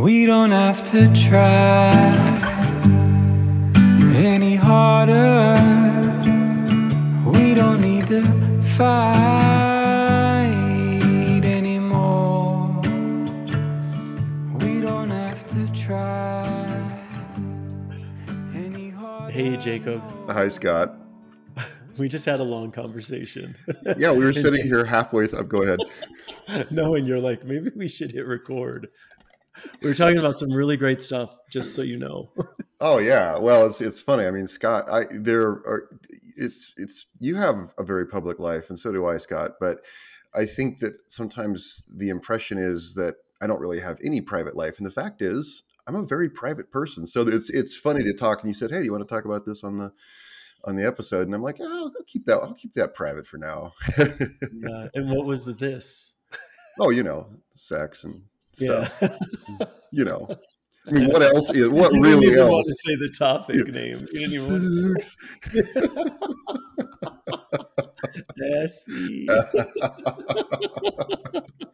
We don't have to try any harder. We don't need to fight anymore. We don't have to try any harder. Hey, Jacob. Hi, Scott. We just had a long conversation. Yeah, we were sitting here halfway. Th- go ahead. no, and you're like, maybe we should hit record. We were talking about some really great stuff, just so you know. Oh yeah. Well, it's it's funny. I mean, Scott, I there are it's it's you have a very public life, and so do I, Scott. But I think that sometimes the impression is that I don't really have any private life, and the fact is, I'm a very private person. So it's it's funny to talk. And you said, "Hey, do you want to talk about this on the on the episode?" And I'm like, "Oh, I'll keep that. I'll keep that private for now." Yeah. And what was the this? oh, you know, sex and stuff. Yeah. You know, I mean, what else? Is, what You didn't really want else? to say the topic name. You didn't even want to Essie.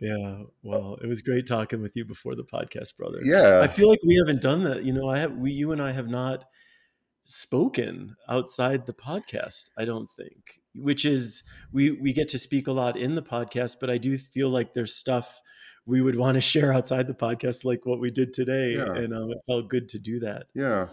yeah. Well, it was great talking with you before the podcast, brother. yeah. I feel like we haven't done that. You know, I have we you and I have not spoken outside the podcast, I don't think. Which is we we get to speak a lot in the podcast, but I do feel like there's stuff we would want to share outside the podcast like what we did today Yeah. and um, it felt good to do that. Yeah.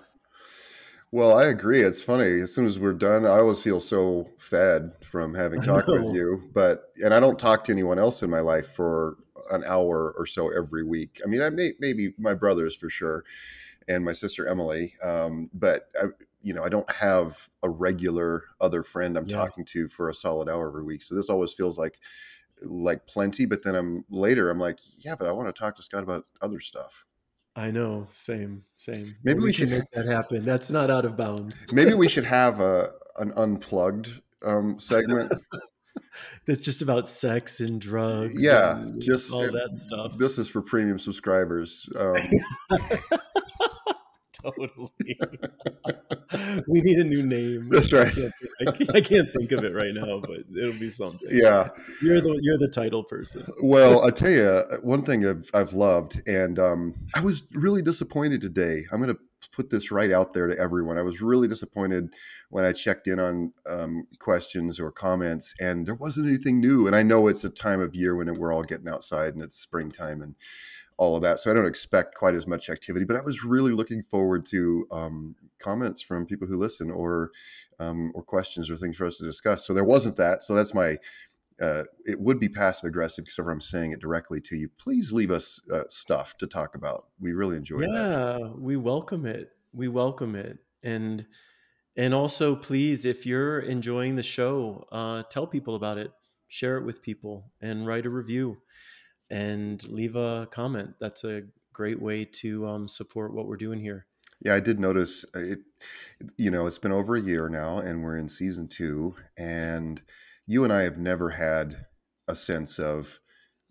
Well, I agree. It's funny. As soon as we're done, I always feel so fed from having talked with you. But and I don't talk to anyone else in my life for an hour or so every week. I mean, I may maybe my brothers for sure, and my sister Emily. Um, but I, you know, I don't have a regular other friend I'm Yeah. talking to for a solid hour every week. So this always feels like like plenty. But then I'm later. I'm like, yeah, but I want to talk to Scott about other stuff. I know, same, same. Maybe we can should- make that happen. That's not out of bounds. Maybe we should have a an unplugged um, segment. That's just about sex and drugs. Yeah, and just all that stuff. This is for premium subscribers. Um, totally. we need a new name. That's right. I can't, I can't- I can't think of it right now, but it'll be something. yeah. You're the you're the title person. Well, I tell you, one thing I've, I've loved, and um, I was really disappointed today. I'm going to put this right out there to everyone. I was really disappointed when I checked in on um, questions or comments, and there wasn't anything new. And I know it's a time of year when we're all getting outside and it's springtime and all of that. So I don't expect quite as much activity, but I was really looking forward to um, comments from people who listen or um, or questions or things for us to discuss. So there wasn't that. So that's my uh, it would be passive aggressive because I'm saying it directly to you. Please leave us uh, stuff to talk about. We really enjoy that. Yeah, we welcome it. We welcome it, and and also please, if you're enjoying the show, uh, tell people about it, share it with people, and write a review, and leave a comment. That's a great way to um, support what we're doing here. Yeah, I did notice uh, it. You know, it's been over a year now, and we're in season two, and you and I have never had a sense of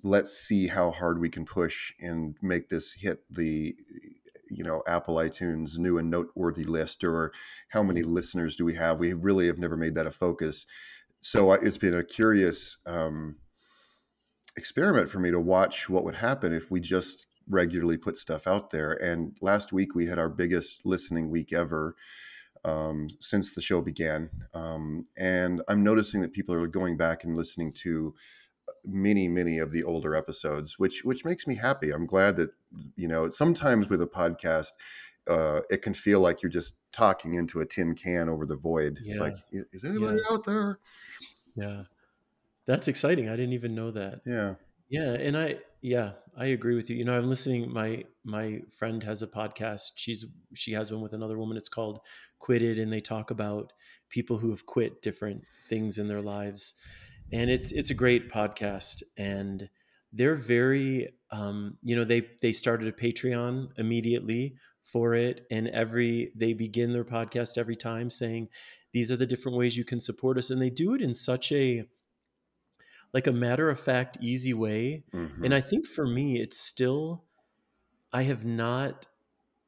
let's see how hard we can push and make this hit the you know apple itunes new and noteworthy list or how many listeners do we have? We really have never made that a focus. So it's been a curious um, experiment for me to watch what would happen if we just regularly put stuff out there. And last week we had our biggest listening week ever um, since the show began. Um, and i'm noticing that people are going back and listening to many many of the older episodes which which makes me happy. I'm glad that you know sometimes with a podcast uh, it can feel like you're just talking into a tin can over the void. It's like is, is anybody out there? Yeah, that's exciting. I didn't even know that. yeah. Yeah, and I yeah, I agree with you. You know, I'm listening my my friend has a podcast. She's she has one with another woman. It's called Quitted and they talk about people who have quit different things in their lives. And it's it's a great podcast and they're very um you know, they they started a Patreon immediately for it and every they begin their podcast every time saying these are the different ways you can support us and they do it in such a like a matter of fact easy way Mhm. and I think for me, it's still, I have not,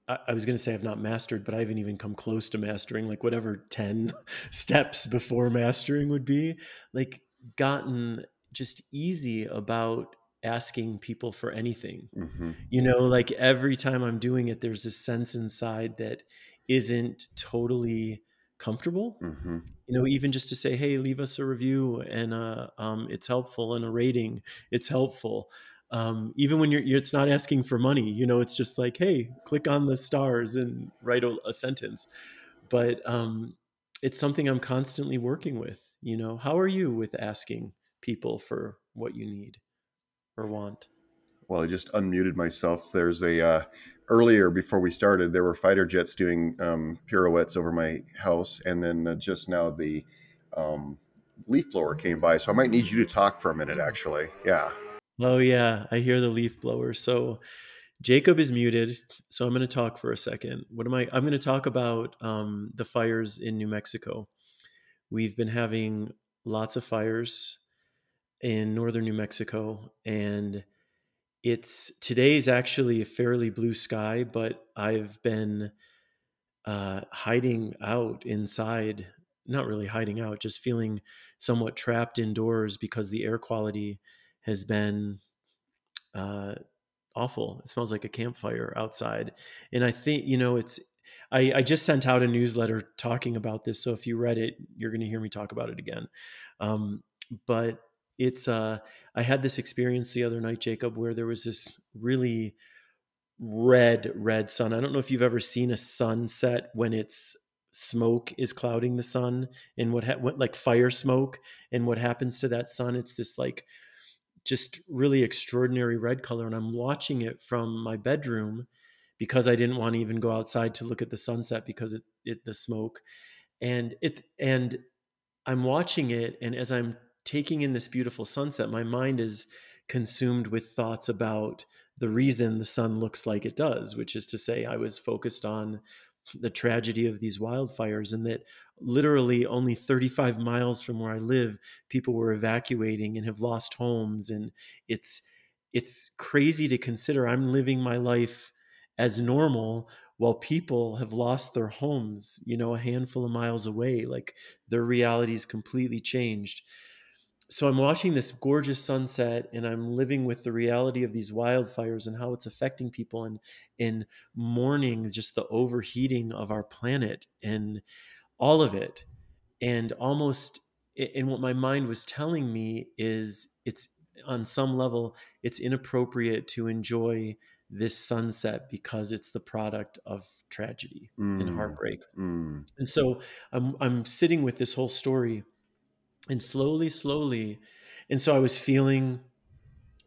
I, was going to say I've not mastered, but I haven't even come close to mastering, like whatever 10 steps before mastering would be, like gotten just easy about asking people for anything. hmm You know, like every time I'm doing it, there's a sense inside that isn't totally comfortable. hmm You know, even just to say, "Hey, leave us a review," and uh, um, it's helpful, and a rating, it's helpful. Um, even when you're, you're, it's not asking for money. You know, it's just like, "Hey, click on the stars and write a, a sentence." But um, it's something I'm constantly working with. You know, how are you with asking people for what you need or want? Well, I just unmuted myself. There's a uh, earlier before we started, there were fighter jets doing um, pirouettes over my house, and then uh, just now the um, leaf blower came by. So I might need you to talk for a minute. Actually, yeah. Oh yeah, I hear the leaf blower. So Jacob is muted, so I'm going to talk for a second. What am I? I'm going to talk about um, the fires in New Mexico. We've been having lots of fires in northern New Mexico, and it's today's actually a fairly blue sky, but I've been uh, hiding out inside. Not really hiding out, just feeling somewhat trapped indoors because the air quality has been uh, awful. It smells like a campfire outside. And I think, you know, it's, I, I just sent out a newsletter talking about this. So if you read it, you're going to hear me talk about it again. Um, but it's, uh, I had this experience the other night, Jacob, where there was this really red, red sun. I don't know if you've ever seen a sunset when it's smoke is clouding the sun and what, ha- what like fire smoke and what happens to that sun. It's this like just really extraordinary red color and i'm watching it from my bedroom because i didn't want to even go outside to look at the sunset because it, it the smoke and it and i'm watching it and as i'm taking in this beautiful sunset my mind is consumed with thoughts about the reason the sun looks like it does which is to say i was focused on the tragedy of these wildfires and that literally only 35 miles from where I live people were evacuating and have lost homes. And it's it's crazy to consider I'm living my life as normal while people have lost their homes you know a handful of miles away. Like their reality is completely changed so I'm watching this gorgeous sunset and I'm living with the reality of these wildfires and how it's affecting people and in mourning just the overheating of our planet and all of it. And almost and what my mind was telling me is it's on some level it's inappropriate to enjoy this sunset because it's the product of tragedy mm. and heartbreak. Mm. And so I'm I'm sitting with this whole story and slowly slowly and so i was feeling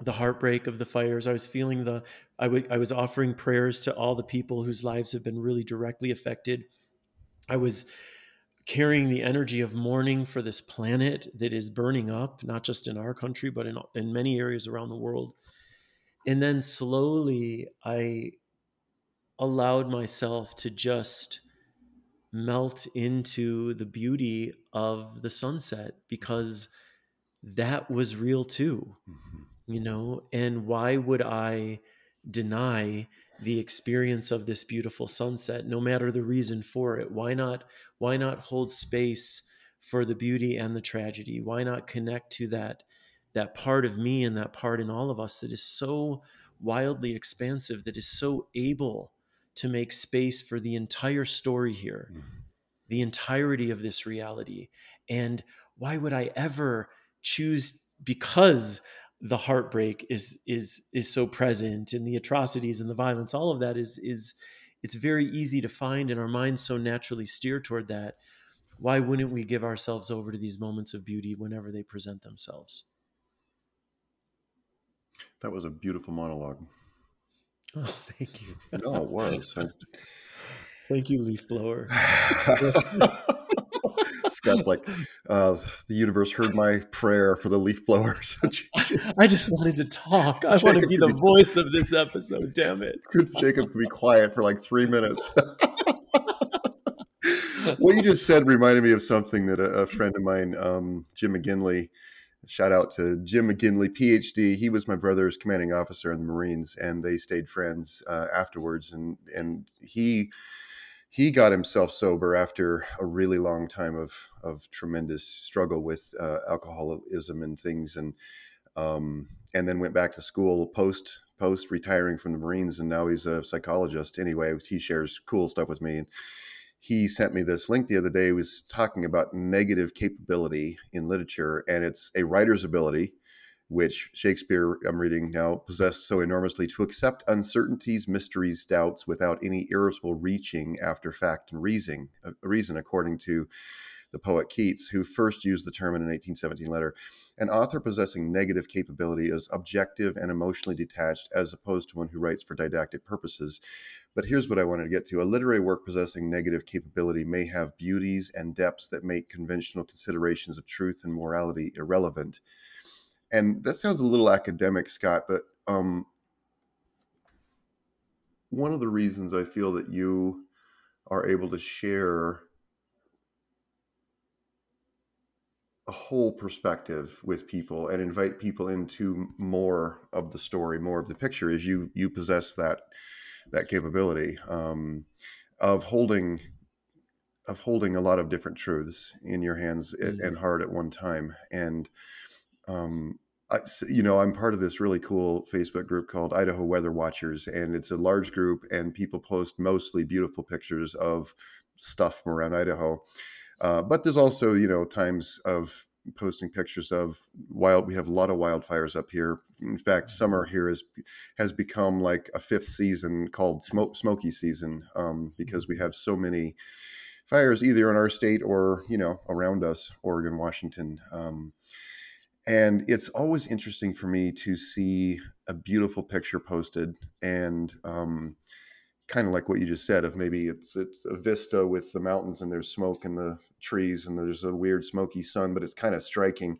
the heartbreak of the fires. I was feeling the I, w- I was offering prayers to all the people whose lives have been really directly affected. I was carrying the energy of mourning for this planet that is burning up not just in our country but in, in many areas around the world. And then slowly i allowed myself to just melt into the beauty of the sunset because that was real too mm-hmm. you know? And why would i deny the experience of this beautiful sunset no matter the reason for it? Why not why not hold space for the beauty and the tragedy? Why not connect to that that part of me and that part in all of us that is so wildly expansive that is so able to make space for the entire story here, mm-hmm. the entirety of this reality. And why would I ever choose because the heartbreak is is is so present and the atrocities and the violence all of that is is it's very easy to find and our minds so naturally steer toward that why wouldn't we give ourselves over to these moments of beauty whenever they present themselves that was a beautiful monologue Oh, thank you. no, it was. Thank you, leaf blower. Scott's like, uh, the universe heard my prayer for the leaf blowers. I just wanted to talk. I Jacob want to be the be, voice of this episode. Damn it. Jacob could be quiet for like three minutes. what you just said reminded me of something that a, a friend of mine, um, Jim McGinley, shout out to Jim McGinley, PhD. He was my brother's commanding officer in the Marines, and they stayed friends uh, afterwards. And and he he got himself sober after a really long time of of tremendous struggle with uh, alcoholism and things. And um, and then went back to school post post retiring from the Marines, and now he's a psychologist. Anyway, he shares cool stuff with me. And he sent me this link the other day. He was talking about negative capability in literature, and it's a writer's ability, which Shakespeare, I'm reading now, possessed so enormously to accept uncertainties, mysteries, doubts without any irritable reaching after fact and reason, uh, reason according to the poet Keats, who first used the term in an 1817 letter. An author possessing negative capability is objective and emotionally detached, as opposed to one who writes for didactic purposes. But here's what I wanted to get to a literary work possessing negative capability may have beauties and depths that make conventional considerations of truth and morality irrelevant. And that sounds a little academic, Scott, but um, one of the reasons I feel that you are able to share a whole perspective with people and invite people into more of the story, more of the picture, is you you possess that that capability um, of holding of holding a lot of different truths in your hands mm-hmm. and heart at one time. And um, I, you know, I'm part of this really cool Facebook group called Idaho Weather Watchers, and it's a large group, and people post mostly beautiful pictures of stuff from around Idaho. Uh, but there's also, you know, times of posting pictures of wild. We have a lot of wildfires up here. In fact, mm-hmm. summer here is has become like a fifth season called smoke, smoky season um, because we have so many fires either in our state or you know around us, Oregon, Washington. Um, and it's always interesting for me to see a beautiful picture posted and um, kind of like what you just said of maybe it's it's a vista with the mountains and there's smoke in the trees and there's a weird smoky sun but it's kind of striking.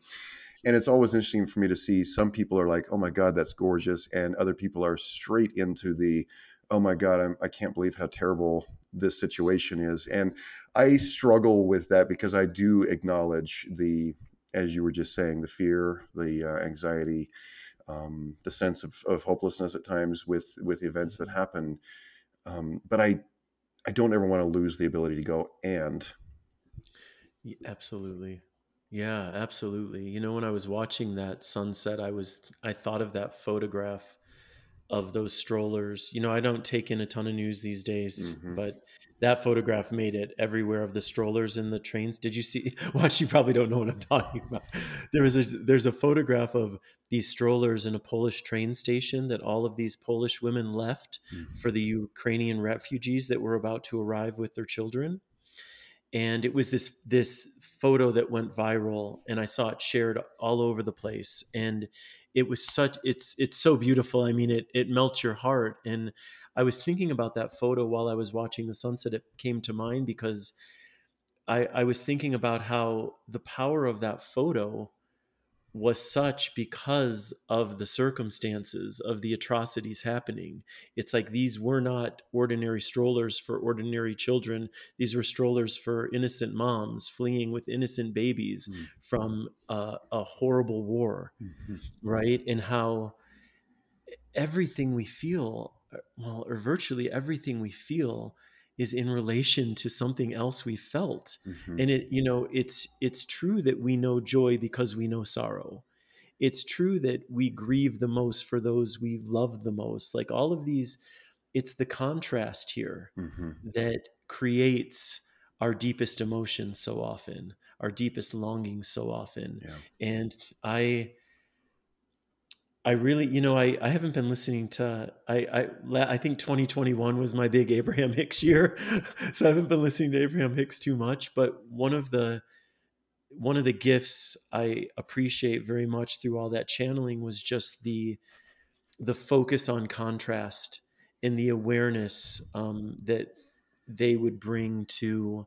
And it's always interesting for me to see some people are like oh my god that's gorgeous and other people are straight into the oh my god I'm, i can't believe how terrible this situation is. And i struggle with that because i do acknowledge the as you were just saying the fear the uh, anxiety um, the sense of, of hopelessness at times with with events that happen um, but I I don't ever want to lose the ability to go and. Absolutely. Yeah, absolutely. You know, when I was watching that sunset, I was I thought of that photograph of those strollers. You know, I don't take in a ton of news these days, mm-hmm. but that photograph made it everywhere of the strollers in the trains. Did you see? Watch, you probably don't know what I'm talking about. There was a there's a photograph of these strollers in a Polish train station that all of these Polish women left mm-hmm. for the Ukrainian refugees that were about to arrive with their children. And it was this this photo that went viral, and I saw it shared all over the place. And it was such it's it's so beautiful. I mean, it it melts your heart. And I was thinking about that photo while I was watching the sunset. It came to mind because I, I was thinking about how the power of that photo was such because of the circumstances of the atrocities happening. It's like these were not ordinary strollers for ordinary children. These were strollers for innocent moms fleeing with innocent babies mm. from uh, a horrible war, mm-hmm. right? And how everything we feel uh, well, or virtually everything we feel is in relation to something else we felt mm-hmm. and it you know it's it's true that we know joy because we know sorrow it's true that we grieve the most for those we love the most like all of these it's the contrast here mm-hmm. that creates our deepest emotions so often our deepest longings so often yeah. and i I really, you know, I, I haven't been listening to, I, I, I think 2021 was my big Abraham Hicks year. so I haven't been listening to Abraham Hicks too much, but one of the, one of the gifts I appreciate very much through all that channeling was just the, the focus on contrast and the awareness um, that they would bring to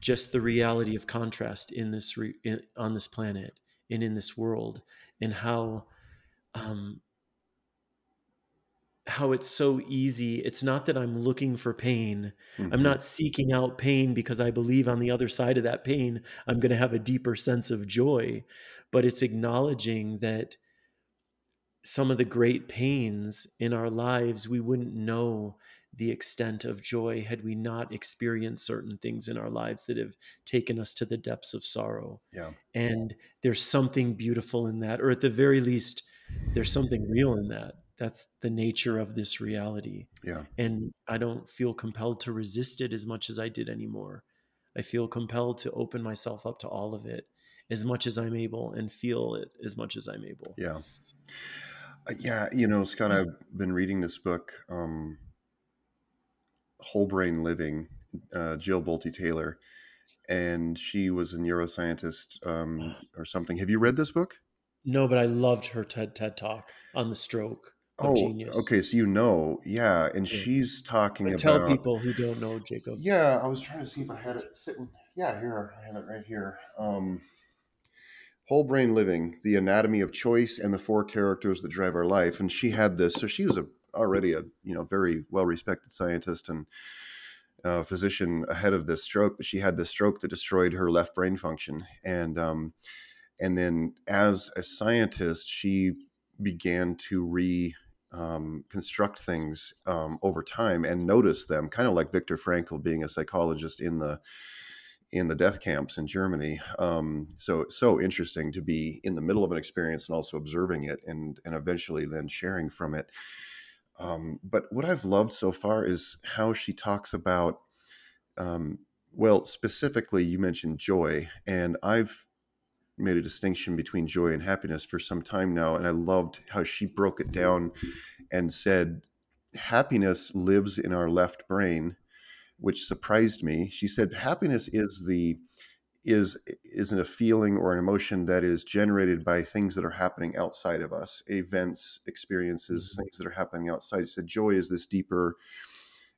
just the reality of contrast in this re, in, on this planet and in this world and how um, how it's so easy. It's not that I'm looking for pain. Mm-hmm. I'm not seeking out pain because I believe on the other side of that pain, I'm going to have a deeper sense of joy. But it's acknowledging that some of the great pains in our lives, we wouldn't know the extent of joy had we not experienced certain things in our lives that have taken us to the depths of sorrow. Yeah. And there's something beautiful in that, or at the very least, there's something real in that. That's the nature of this reality. Yeah. And I don't feel compelled to resist it as much as I did anymore. I feel compelled to open myself up to all of it as much as I'm able and feel it as much as I'm able. Yeah. Uh, yeah. You know, Scott, I've been reading this book, um, Whole Brain Living, uh, Jill Bolte Taylor, and she was a neuroscientist um, or something. Have you read this book? No, but I loved her TED TED talk on the stroke of Oh, genius. okay. So you know, yeah, and Yeah. she's talking But about. tell people who don't know, Jacob. Yeah, I was trying to see if I had it sitting. Yeah, here I have it right here. Um, Whole Brain Living: The Anatomy of Choice and the Four Characters That Drive Our Life. And she had this, so she was a already a you know very well respected scientist and uh, physician ahead of this stroke, but she had this stroke that destroyed her left brain function, and um, and then as a scientist, she began to re um, construct things um, over time and notice them, kind of like Viktor Frankl being a psychologist in the in the death camps in Germany. Um, so so interesting to be in the middle of an experience and also observing it, and and eventually then sharing from it. Um, but what I've loved so far is how she talks about, um, well, specifically, you mentioned joy, and I've made a distinction between joy and happiness for some time now. And I loved how she broke it down and said, happiness lives in our left brain, which surprised me. She said, happiness is the is isn't a feeling or an emotion that is generated by things that are happening outside of us events experiences mm-hmm. things that are happening outside she said joy is this deeper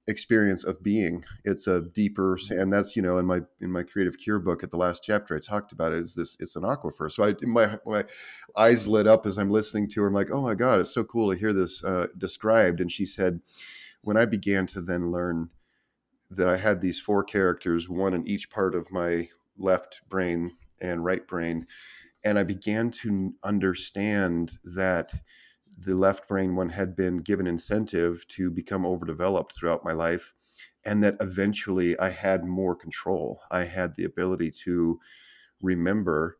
experience of being. It's a deeper and that's you know in my in my creative cure book at the last chapter i talked about it is this it's an aquifer. So i my my eyes lit up as i'm listening to her i'm like oh my god it's so cool to hear this uh, described. And she said when i began to then learn that i had these four characters one in each part of my left brain and right brain and i began to understand that the left brain one had been given incentive to become overdeveloped throughout my life and that eventually i had more control. I had the ability to remember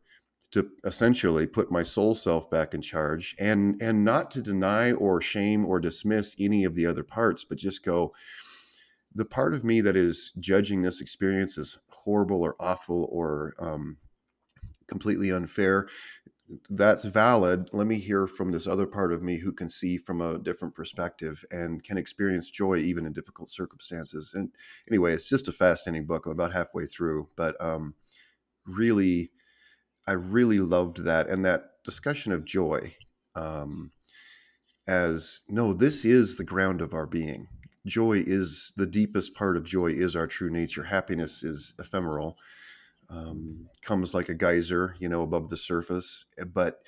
to essentially put my soul self back in charge and and not to deny or shame or dismiss any of the other parts but just go the part of me that is judging this experience as horrible or awful or um, completely unfair that's valid. Let me hear from this other part of me who can see from a different perspective and can experience joy even in difficult circumstances. And anyway it's just a fascinating book. I'm about halfway through but um, really i really loved that and that discussion of joy um, as no this is the ground of our being. Joy is the deepest part of joy is our true nature. Happiness is ephemeral um, comes like a geyser you know above the surface but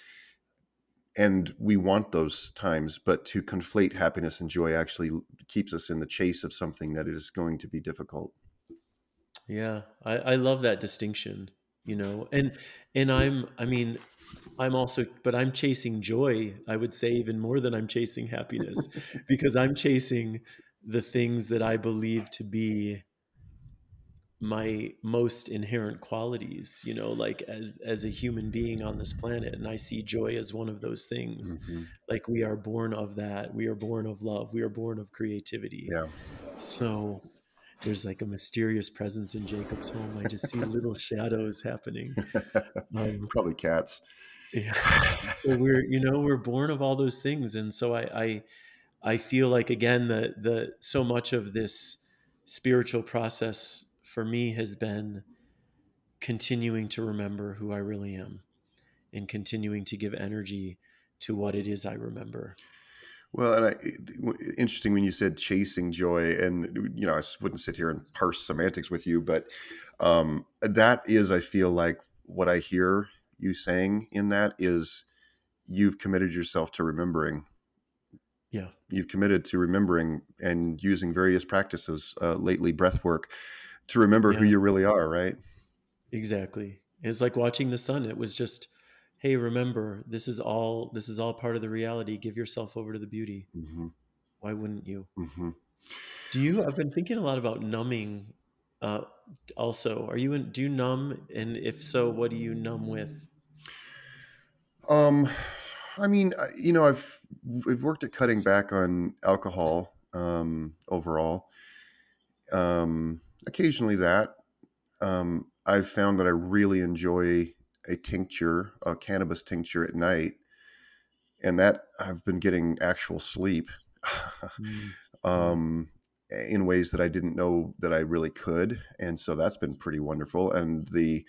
and we want those times but to conflate happiness and joy actually keeps us in the chase of something that is going to be difficult. Yeah, I, I love that distinction, you know, and and I'm I mean, I'm also but I'm chasing joy, I would say even more than I'm chasing happiness because I'm chasing the things that I believe to be my most inherent qualities, you know, like as as a human being on this planet and I see joy as one of those things. Mhm. Like we are born of that. We are born of love. We are born of creativity. yeah So there's like a mysterious presence in Jacob's home. I just see little shadows happening. Um, probably cats yeah. So we're, you know, we're born of all those things, and so I, I, I feel like again the the so much of this spiritual process for me has been continuing to remember who I really am, and continuing to give energy to what it is I remember. Well, and I, interesting when you said chasing joy, and you know, I wouldn't sit here and parse semantics with you, but um, that is, I feel like what I hear you saying in that is you've committed yourself to remembering. Yeah. You've committed to remembering and using various practices, uh, lately breath work, to remember who you really are. Right? Exactly. It's like watching the sun. It was just, hey remember this is all this is all part of the reality give yourself over to the beauty hmm why wouldn't you hmm do you i've been thinking a lot about numbing uh also are you in do you numb and if so what do you numb with Um, I mean, you know, I've I've worked at cutting back on alcohol um, overall. Um, occasionally, that um, I've found that I really enjoy a tincture, a cannabis tincture at night, and that I've been getting actual sleep. Mm. um, in ways that I didn't know that I really could, and so that's been pretty wonderful. And the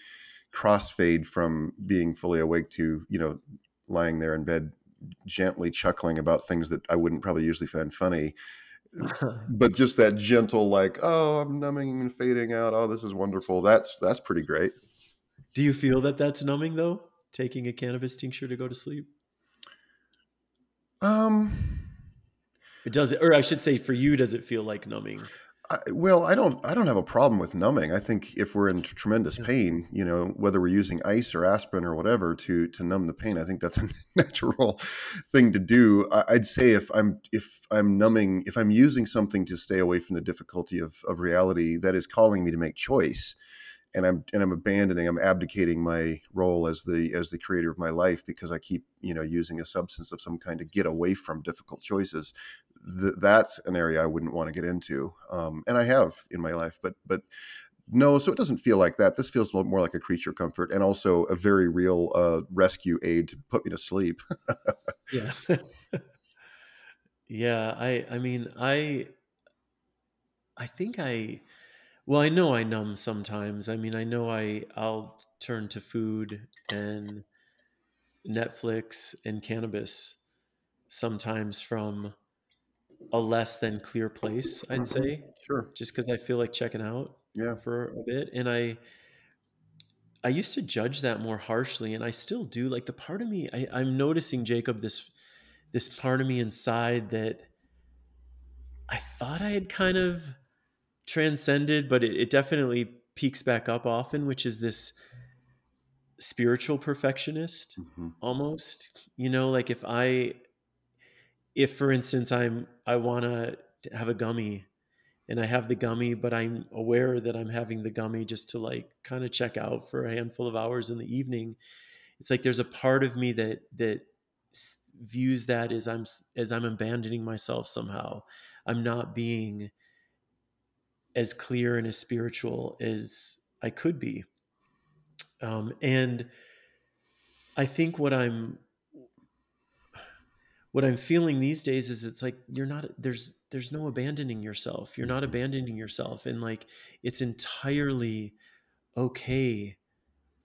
crossfade from being fully awake to you know lying there in bed gently chuckling about things that I wouldn't probably usually find funny, but just that gentle like, oh, I'm numbing and fading out. Oh, this is wonderful. That's that's pretty great. do you feel that that's numbing though taking a cannabis tincture to go to sleep Um, it does or i should say for you does it feel like numbing I, well, I don't I don't have a problem with numbing. I think if we're in tremendous pain, you know, whether we're using ice or aspirin or whatever to to numb the pain, I think that's a natural thing to do. I, I'd say if I'm if I'm numbing, if I'm using something to stay away from the difficulty of of reality that is calling me to make choice, and I'm and I'm abandoning, I'm abdicating my role as the as the creator of my life because I keep you know using a substance of some kind to get away from difficult choices. Th- that's an area I wouldn't want to get into, um, and I have in my life, but but no, so it doesn't feel like that. This feels more like a creature comfort and also a very real uh, rescue aid to put me to sleep. yeah yeah i i mean i i think i well i know i numb sometimes i mean i know i i'll turn to food and netflix and cannabis sometimes from a less than clear place i'd Mhm. say sure. just because i feel like checking out Yeah. for a bit and i i used to judge that more harshly and i still do like the part of me I, i'm noticing jacob this this part of me inside that i thought i had kind of transcended but it, it definitely peeks back up often which is this spiritual perfectionist hmm almost you know like if i if for instance i'm i want to have a gummy and i have the gummy but i'm aware that i'm having the gummy just to like kind of check out for a handful of hours in the evening it's like there's a part of me that that views that as i'm as i'm abandoning myself somehow. I'm not being as clear and as spiritual as i could be. Um, and i think what i'm what i'm feeling these days is it's like you're not there's there's no abandoning yourself you're not Mhm. abandoning yourself and like it's entirely okay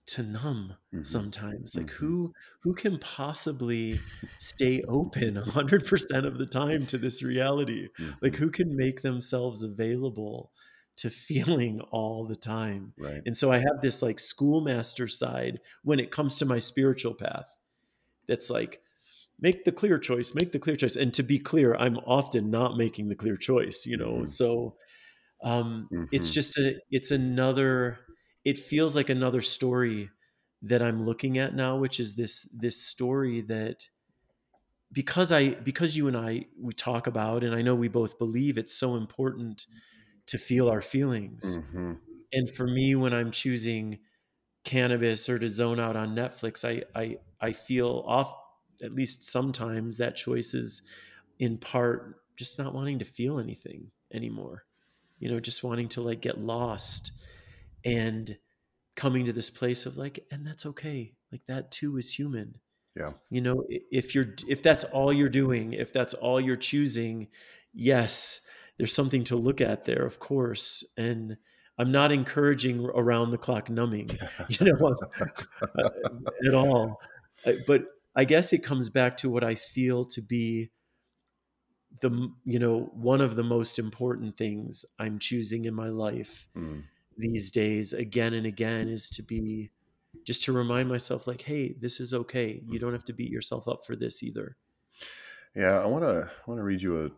to numb Mhm. sometimes like Mhm. who who can possibly stay open 100% of the time to this reality like Mhm. who can make themselves available to feeling all the time right. and so I have this like schoolmaster side when it comes to my spiritual path that's like, make the clear choice, make the clear choice. And to be clear, I'm often not making the clear choice, you know? Mhm. So um, it's Mhm. just a, it's another, it feels like another story that I'm looking at now, which is this, this story that because I, because you and I, we talk about, and I know we both believe it's so important to feel our feelings Mhm. and for me when i'm choosing cannabis or to zone out on netflix i i i feel off at least sometimes that choice is in part just not wanting to feel anything anymore. You know just wanting to like get lost and coming to this place of like and that's okay. Like that too is human. Yeah. you know if you're if that's all you're doing if that's all you're choosing yes there's something to look at there of course and i'm not encouraging around the clock numbing you know at all. Uh, but i guess it comes back to what i feel to be the you know one of the most important things i'm choosing in my life Mm. these days again and again is to be just to remind myself like hey this is okay. You don't have to beat yourself up for this either. Yeah, I want to want to read you a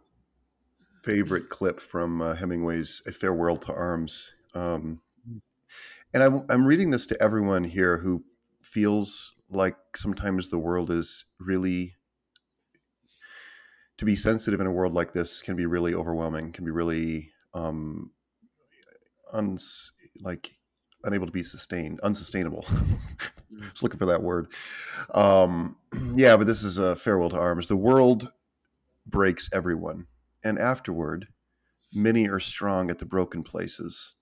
favorite clip from uh, Hemingway's "A Farewell to Arms," um, and I'm I'm reading this to everyone here who feels like sometimes the world is really to be sensitive in a world like this can be really overwhelming can be really um uns like unable to be sustained unsustainable. Mm. just looking for that word. Um yeah but this is a farewell to arms. The world breaks everyone and afterward many are strong at the broken places.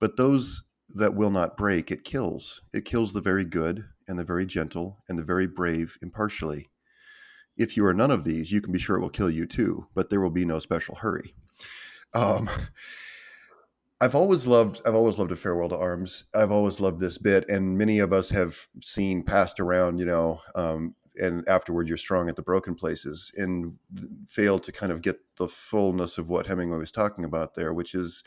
But those that will not break it kills. It kills the very good and the very gentle and the very brave impartially. If you are none of these you can be sure it will kill you too but there will be no special hurry. Um I've always loved I've always loved a farewell to arms. I've always loved this bit, and many of us have seen passed around, you know, um, and afterward you're strong at the broken places, and failed to kind of get the fullness of what Hemingway was talking about there, which is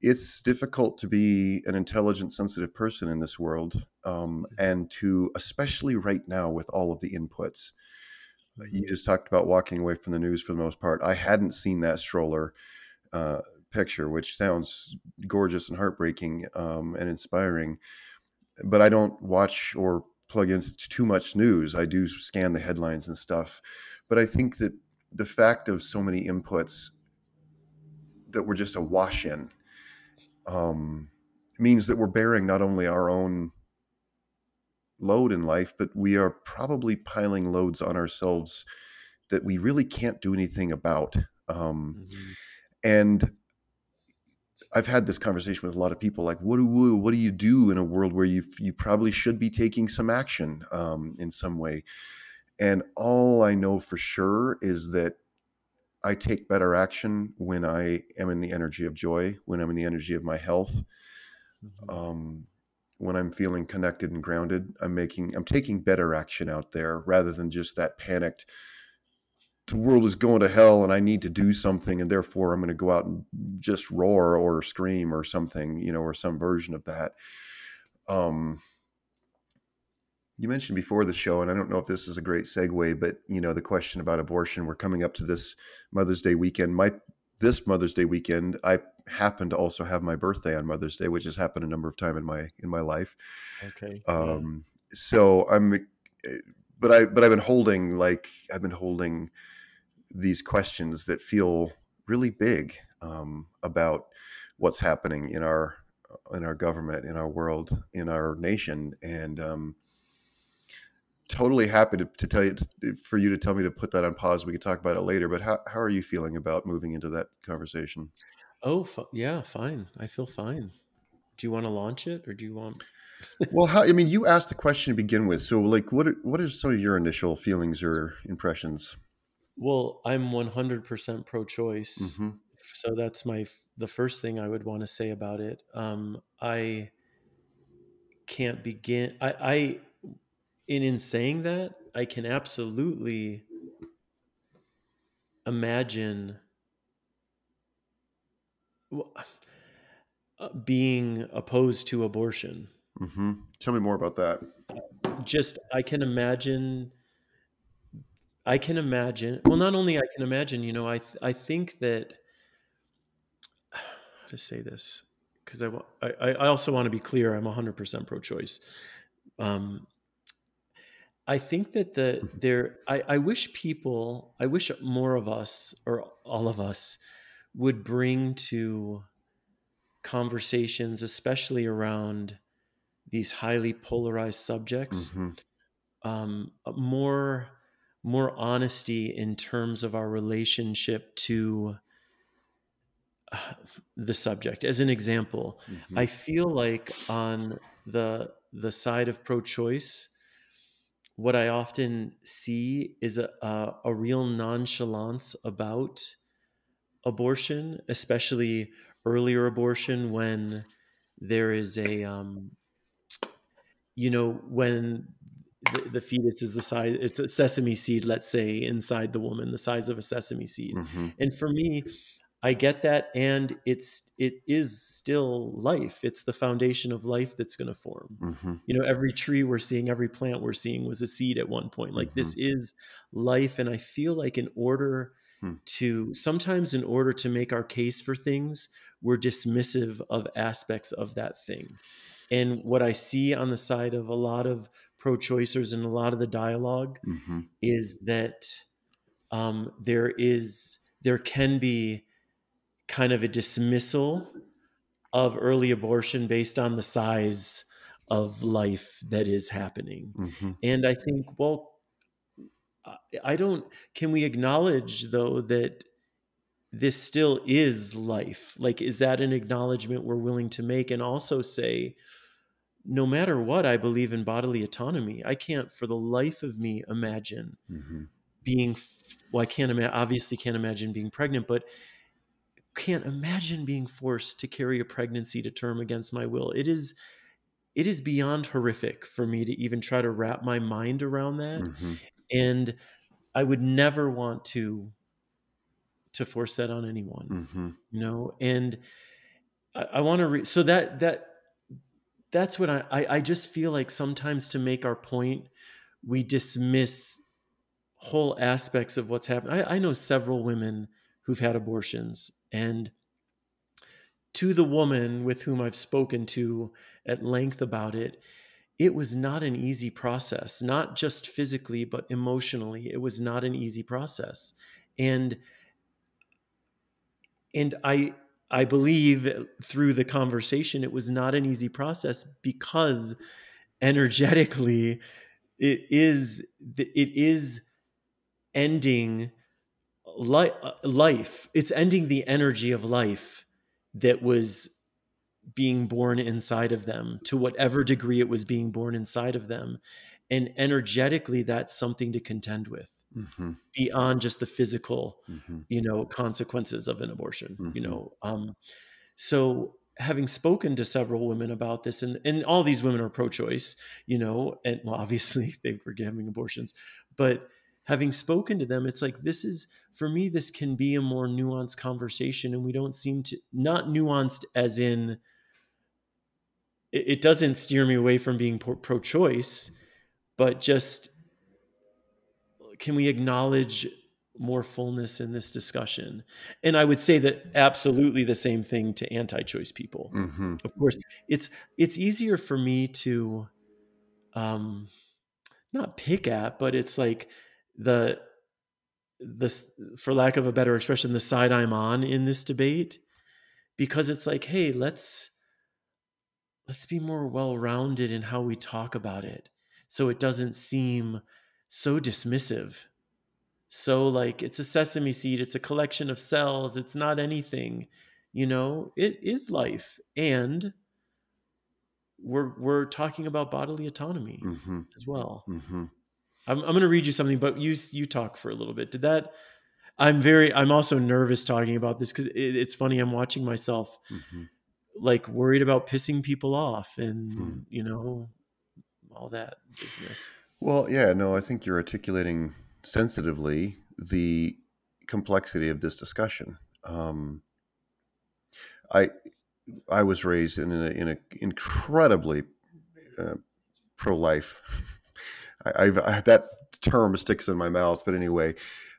it's difficult to be an intelligent, sensitive person in this world, um, and to especially right now with all of the inputs. You just talked about walking away from the news for the most part. I hadn't seen that stroller. Uh, picture, which sounds gorgeous and heartbreaking um, and inspiring. But I don't watch or plug into too much news. I do scan the headlines and stuff. But I think that the fact of so many inputs that we're just a wash in um, means that we're bearing not only our own load in life, but we are probably piling loads on ourselves that we really can't do anything about. Um, Mhm. and I've had this conversation with a lot of people. Like, what do what do you do in a world where you you probably should be taking some action um, in some way? And all I know for sure is that I take better action when I am in the energy of joy, when I'm in the energy of my health, Mhm. um, when I'm feeling connected and grounded. I'm making I'm taking better action out there rather than just that panicked the world is going to hell and I need to do something and therefore I'm going to go out and just roar or scream or something, you know, or some version of that. Um, you mentioned before the show, and I don't know if this is a great segue, but you know, the question about abortion. We're coming up to this Mother's Day weekend. My this Mother's Day weekend, I happen to also have my birthday on Mother's Day, which has happened a number of times in my in my life. Okay. yeah. Um, so I'm, eh, but I but I've been holding like I've been holding these questions that feel really big um, about what's happening in our in our government, in our world, in our nation, and um, totally happy to, to tell you for you to tell me to put that on pause. We can talk about it later. But how how are you feeling about moving into that conversation? Oh, fi- yeah, fine. I feel fine. Do you want to launch it, or do you want? Well, how, I mean, you asked the question to begin with, so like, what are, what are some of your initial feelings or impressions? Well, I'm 100% pro-choice, hmm so that's my the first thing I would want to say about it. Um, I can't begin. I, I, in in saying that, I can absolutely imagine uh, being opposed to abortion. Mm-hmm. Tell me more about that. just I can imagine I can imagine well not only I can imagine you know I I think that how to say this because I, I I also want to be clear I'm 100% pro choice um I think that the there I, I wish people I wish more of us or all of us would bring to conversations especially around these highly polarized subjects hmm um, more more honesty in terms of our relationship to uh, the subject. As an example, hmm I feel like on the the side of pro-choice, what I often see is a, a, a real nonchalance about abortion, especially earlier abortion when there is a um, you know when the, the fetus is the size it's a sesame seed let's say inside the woman the size of a sesame seed. Hmm and for me i get that and it's it is still life. It's the foundation of life that's going to form. Hmm you know every tree we're seeing every plant we're seeing was a seed at one point. Like this is life and i feel like in order Hmm. to sometimes in order to make our case for things we're dismissive of aspects of that thing. And what I see on the side of a lot of pro-choicers and a lot of the dialogue hmm is that um, there is there can be kind of a dismissal of early abortion based on the size of life that is happening. Hmm and i think well I- don't can we acknowledge though that this still is life? Like is that an acknowledgement we're willing to make? And also say no matter what i believe in bodily autonomy. I can't for the life of me imagine hmm being well i can't imagine obviously can't imagine being pregnant but can't imagine being forced to carry a pregnancy to term against my will. It is it is beyond horrific for me to even try to wrap my mind around that. Hmm and i would never want to to force that on anyone hmm you know? And i, I want to re- so that that that's what I, I i just feel like sometimes to make our point we dismiss whole aspects of what's happened. I, I know several women who've had abortions and to the woman with whom i've spoken to at length about it it was not an easy process not just physically but emotionally it was not an easy process. And and i i believe through the conversation it was not an easy process because energetically it is it is ending li- life it's ending the energy of life that was being born inside of them to whatever degree it was being born inside of them. And energetically that's something to contend with hmm beyond just the physical hmm you know consequences of an abortion you Mhm. know um so having spoken to several women about this and and all these women are pro-choice you know and well obviously they were having abortions but having spoken to them it's like this is for me this can be a more nuanced conversation and we don't seem to not nuanced as in it, it doesn't steer me away from being pro- pro-choice but just can we acknowledge more fullness in this discussion? And i would say that absolutely the same thing to anti-choice people. Hmm of course it's it's easier for me to um not pick at but it's like the this for lack of a better expression the side i'm on in this debate because it's like hey let's let's be more well-rounded in how we talk about it so it doesn't seem so dismissive. So like it's a sesame seed it's a collection of cells it's not anything you know? It is life and we're we're talking about bodily autonomy hmm as well. Hmm i'm, I'm going to read you something but you you talk for a little bit did that i'm very i'm also nervous talking about this because it, it's funny i'm watching myself hmm like worried about pissing people off and Hmm. you know all that business Well, yeah, no, I think you're articulating sensitively the complexity of this discussion. Um, I I was raised in a in a incredibly uh, pro life. I, I've I, that term sticks in my mouth, but anyway,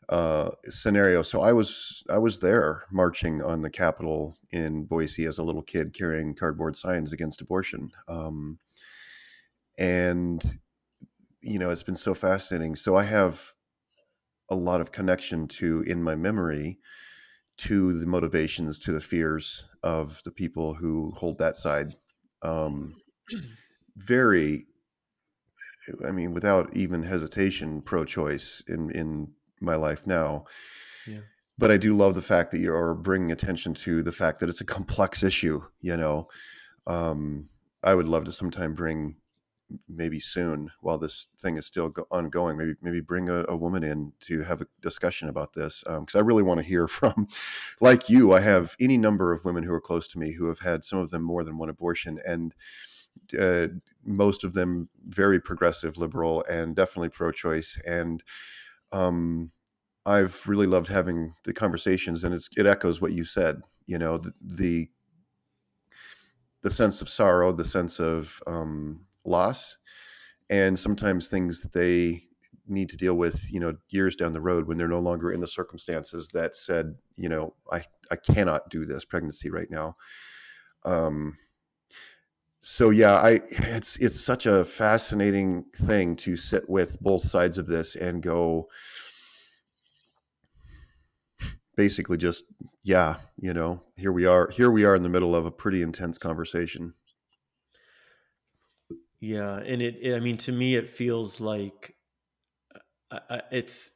uh, scenario. So I was I was there marching on the Capitol in Boise as a little kid, carrying cardboard signs against abortion, um, and you know it's been so fascinating. So I have a lot of connection to in my memory to the motivations, to the fears of the people who hold that side. Um, very, I mean, without even hesitation, pro-choice in in my life now. Yeah. But I do love the fact that you're bringing attention to the fact that it's a complex issue. You know, um, I would love to sometime bring, maybe soon, while this thing is still go- ongoing, maybe maybe bring a, a woman in to have a discussion about this because I really want to hear from, like you, I have any number of women who are close to me who have had some of them more than one abortion and. Uh, most of them very progressive liberal and definitely pro-choice and um, I've really loved having the conversations, and it echoes what you said. You know, the the, the sense of sorrow, the sense of um, loss, and sometimes things that they need to deal with. You know, years down the road when they're no longer in the circumstances that said, you know, I I cannot do this pregnancy right now. Um, so yeah, I it's it's such a fascinating thing to sit with both sides of this and go basically just yeah, you know, here we are here we are in the middle of a pretty intense conversation. Yeah, and it, it I mean to me it feels like uh, uh, it's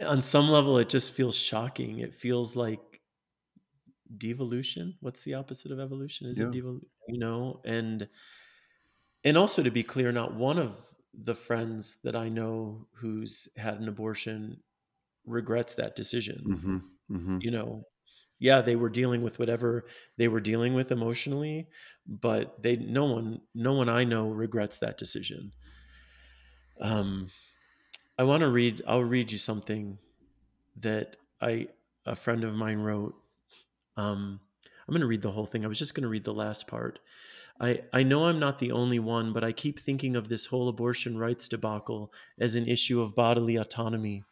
on some level it just feels shocking. It feels like devolution. What's the opposite of evolution? Is Yeah. it devolution? You know, and and also to be clear, not one of the friends that I know who's had an abortion regrets that decision. hmm hmm You know, yeah, they were dealing with whatever they were dealing with emotionally, but they no one no one I know regrets that decision. Um I want to read I'll read you something that I a friend of mine wrote. Um I'm going to read the whole thing. I was just going to read the last part. I, I know I'm not the only one, but I keep thinking of this whole abortion rights debacle as an issue of bodily autonomy,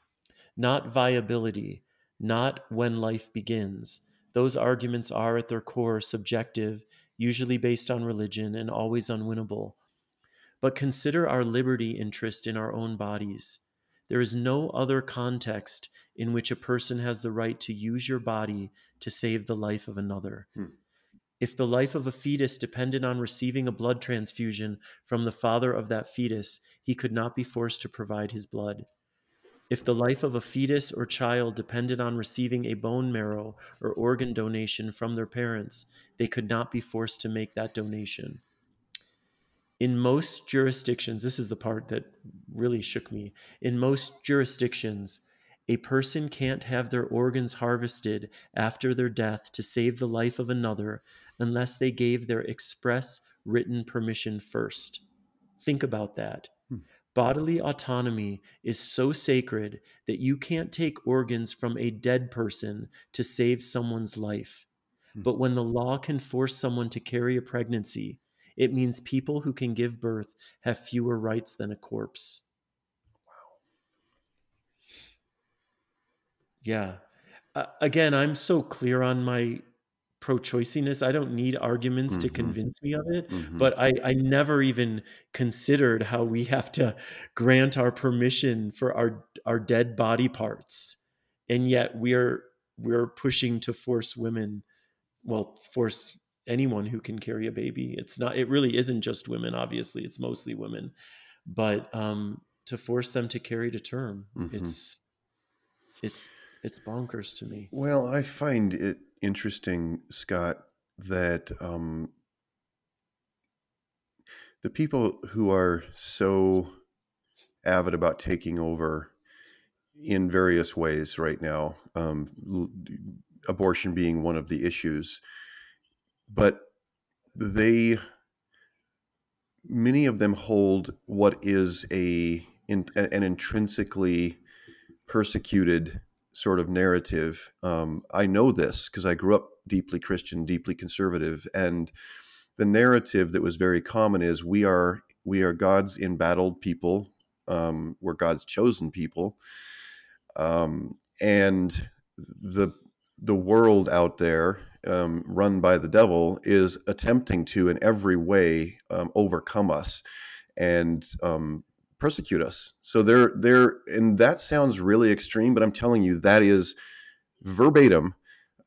not viability, not when life begins. Those arguments are at their core subjective, usually based on religion, and always unwinnable. But consider our liberty interest in our own bodies. There is no other context in which a person has the right to use your body to save the life of another. Hmm. If the life of a fetus depended on receiving a blood transfusion from the father of that fetus, he could not be forced to provide his blood. If the life of a fetus or child depended on receiving a bone marrow or organ donation from their parents, they could not be forced to make that donation. In most jurisdictions, this is the part that really shook me. In most jurisdictions, a person can't have their organs harvested after their death to save the life of another unless they gave their express written permission first. Think about that. Hmm. Bodily autonomy is so sacred that you can't take organs from a dead person to save someone's life. Hmm. But when the law can force someone to carry a pregnancy, it means people who can give birth have fewer rights than a corpse. Wow. Yeah. Uh, again, I'm so clear on my pro choiciness. I don't need arguments to Mhm. convince me of it. Mhm. But I, I never even considered how we have to grant our permission for our our dead body parts. And yet we're we're pushing to force women, well, force anyone who can carry a baby. It's not it really isn't just women, obviously. It's mostly women. But um to force them to carry to term. Mhm. It's it's it's bonkers to me. Well, I find it interesting, Scott, that um, the people who are so avid about taking over in various ways right now, um, l- abortion being one of the issues, but they, many of them hold what is a in, an intrinsically persecuted sort of narrative. Um, I know this because I grew up deeply Christian, deeply conservative, and the narrative that was very common is we are we are God's embattled people. Um, we're God's chosen people, um, and the the world out there, um, run by the devil, is attempting to in every way um, overcome us and um, persecute us. So they're they're and that sounds really extreme, but I'm telling you that is verbatim.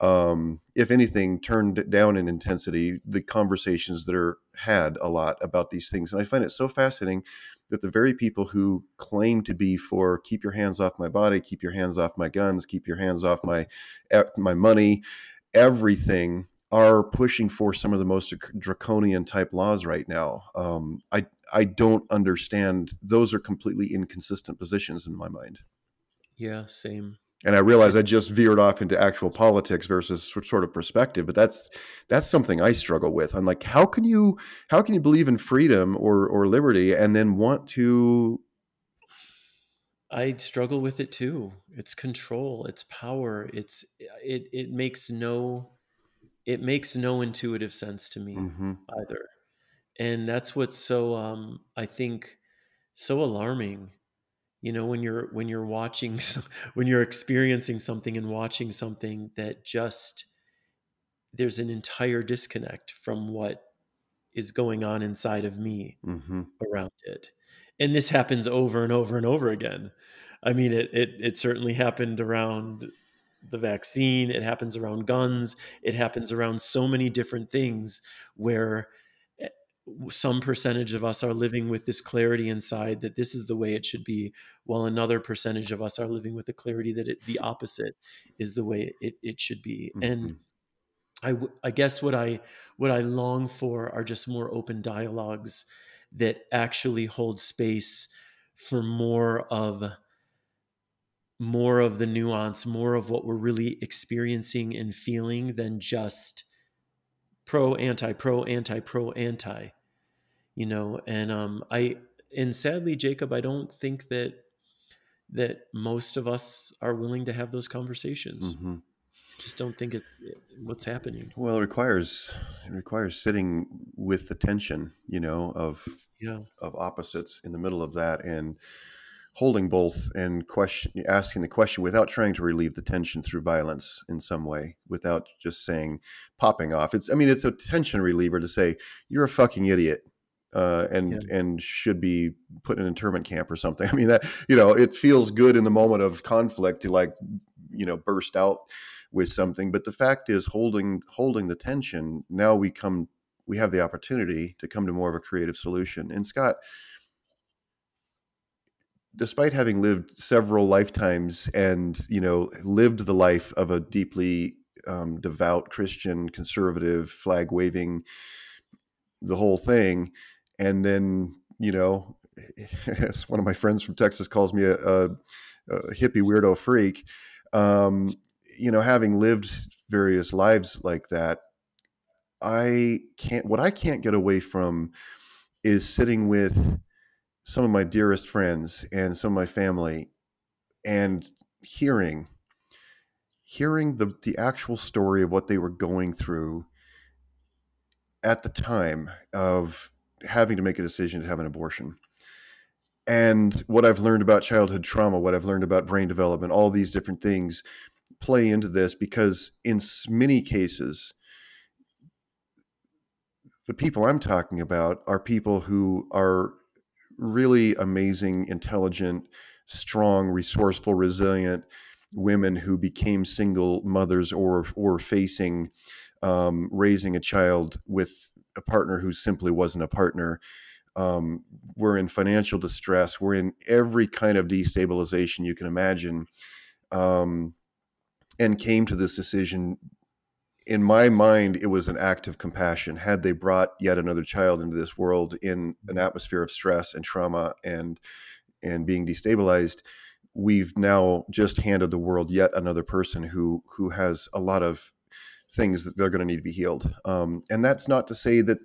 Um, if anything, turned down in intensity the conversations that are had a lot about these things, and I find it so fascinating that the very people who claim to be for keep your hands off my body, keep your hands off my guns, keep your hands off my eh, my money, everything are pushing for some of the most draconian type laws right now. Um, I I don't understand. Those are completely inconsistent positions in my mind. Yeah, same. And I realize I just veered off into actual politics versus sort of perspective, but that's that's something I struggle with. I'm like, how can you how can you believe in freedom or or liberty and then want to I struggle with it too. It's control, it's power. It's it it makes no it makes no intuitive sense to me Mhm. either. And that's what's so um I think so alarming. You know, when you're when you're watching when you're experiencing something and watching something that just there's an entire disconnect from what is going on inside of me hmm around it and this happens over and over and over again. I mean it it, it certainly happened around the vaccine. It happens around guns. It happens around so many different things where eh, some percentage of us are living with this clarity inside that this is the way it should be while another percentage of us are living with the clarity that it, the opposite is the way it, it should be. And Mhm. I, w- I guess what I what I long for are just more open dialogues that actually hold space for more of more of the nuance, more of what we're really experiencing and feeling than just pro anti pro anti pro anti. You know, and um I and sadly Jacob, I don't think that that most of us are willing to have those conversations. hmm Just don't think it's what's happening. Well, it requires it requires sitting with the tension, you know, of Yeah. of opposites in the middle of that and holding both and question asking the question without trying to relieve the tension through violence in some way without just saying popping off it's i mean it's a tension reliever to say you're a fucking idiot uh, and Yeah. and should be put in an internment camp or something i mean that you know it feels good in the moment of conflict to like you know burst out with something but the fact is holding holding the tension now we come we have the opportunity to come to more of a creative solution. And scott despite having lived several lifetimes and you know lived the life of a deeply um, devout Christian conservative flag waving the whole thing and then you know one of my friends from Texas calls me a, a, a hippie weirdo freak um, you know having lived various lives like that I can't what I can't get away from is sitting with some of my dearest friends and some of my family and hearing hearing the the actual story of what they were going through at the time of having to make a decision to have an abortion. And what i've learned about childhood trauma what i've learned about brain development all these different things play into this because in many cases the people i'm talking about are people who are really amazing, intelligent, strong, resourceful, resilient women who became single mothers or or facing um, raising a child with a partner who simply wasn't a partner. Um, we're in financial distress. We're in every kind of destabilization you can imagine, um, and came to this decision. In my mind, it was an act of compassion. Had they brought yet another child into this world in an atmosphere of stress and trauma and and being destabilized, we've now just handed the world yet another person who who has a lot of things that they're going to need to be healed. Um, and that's not to say that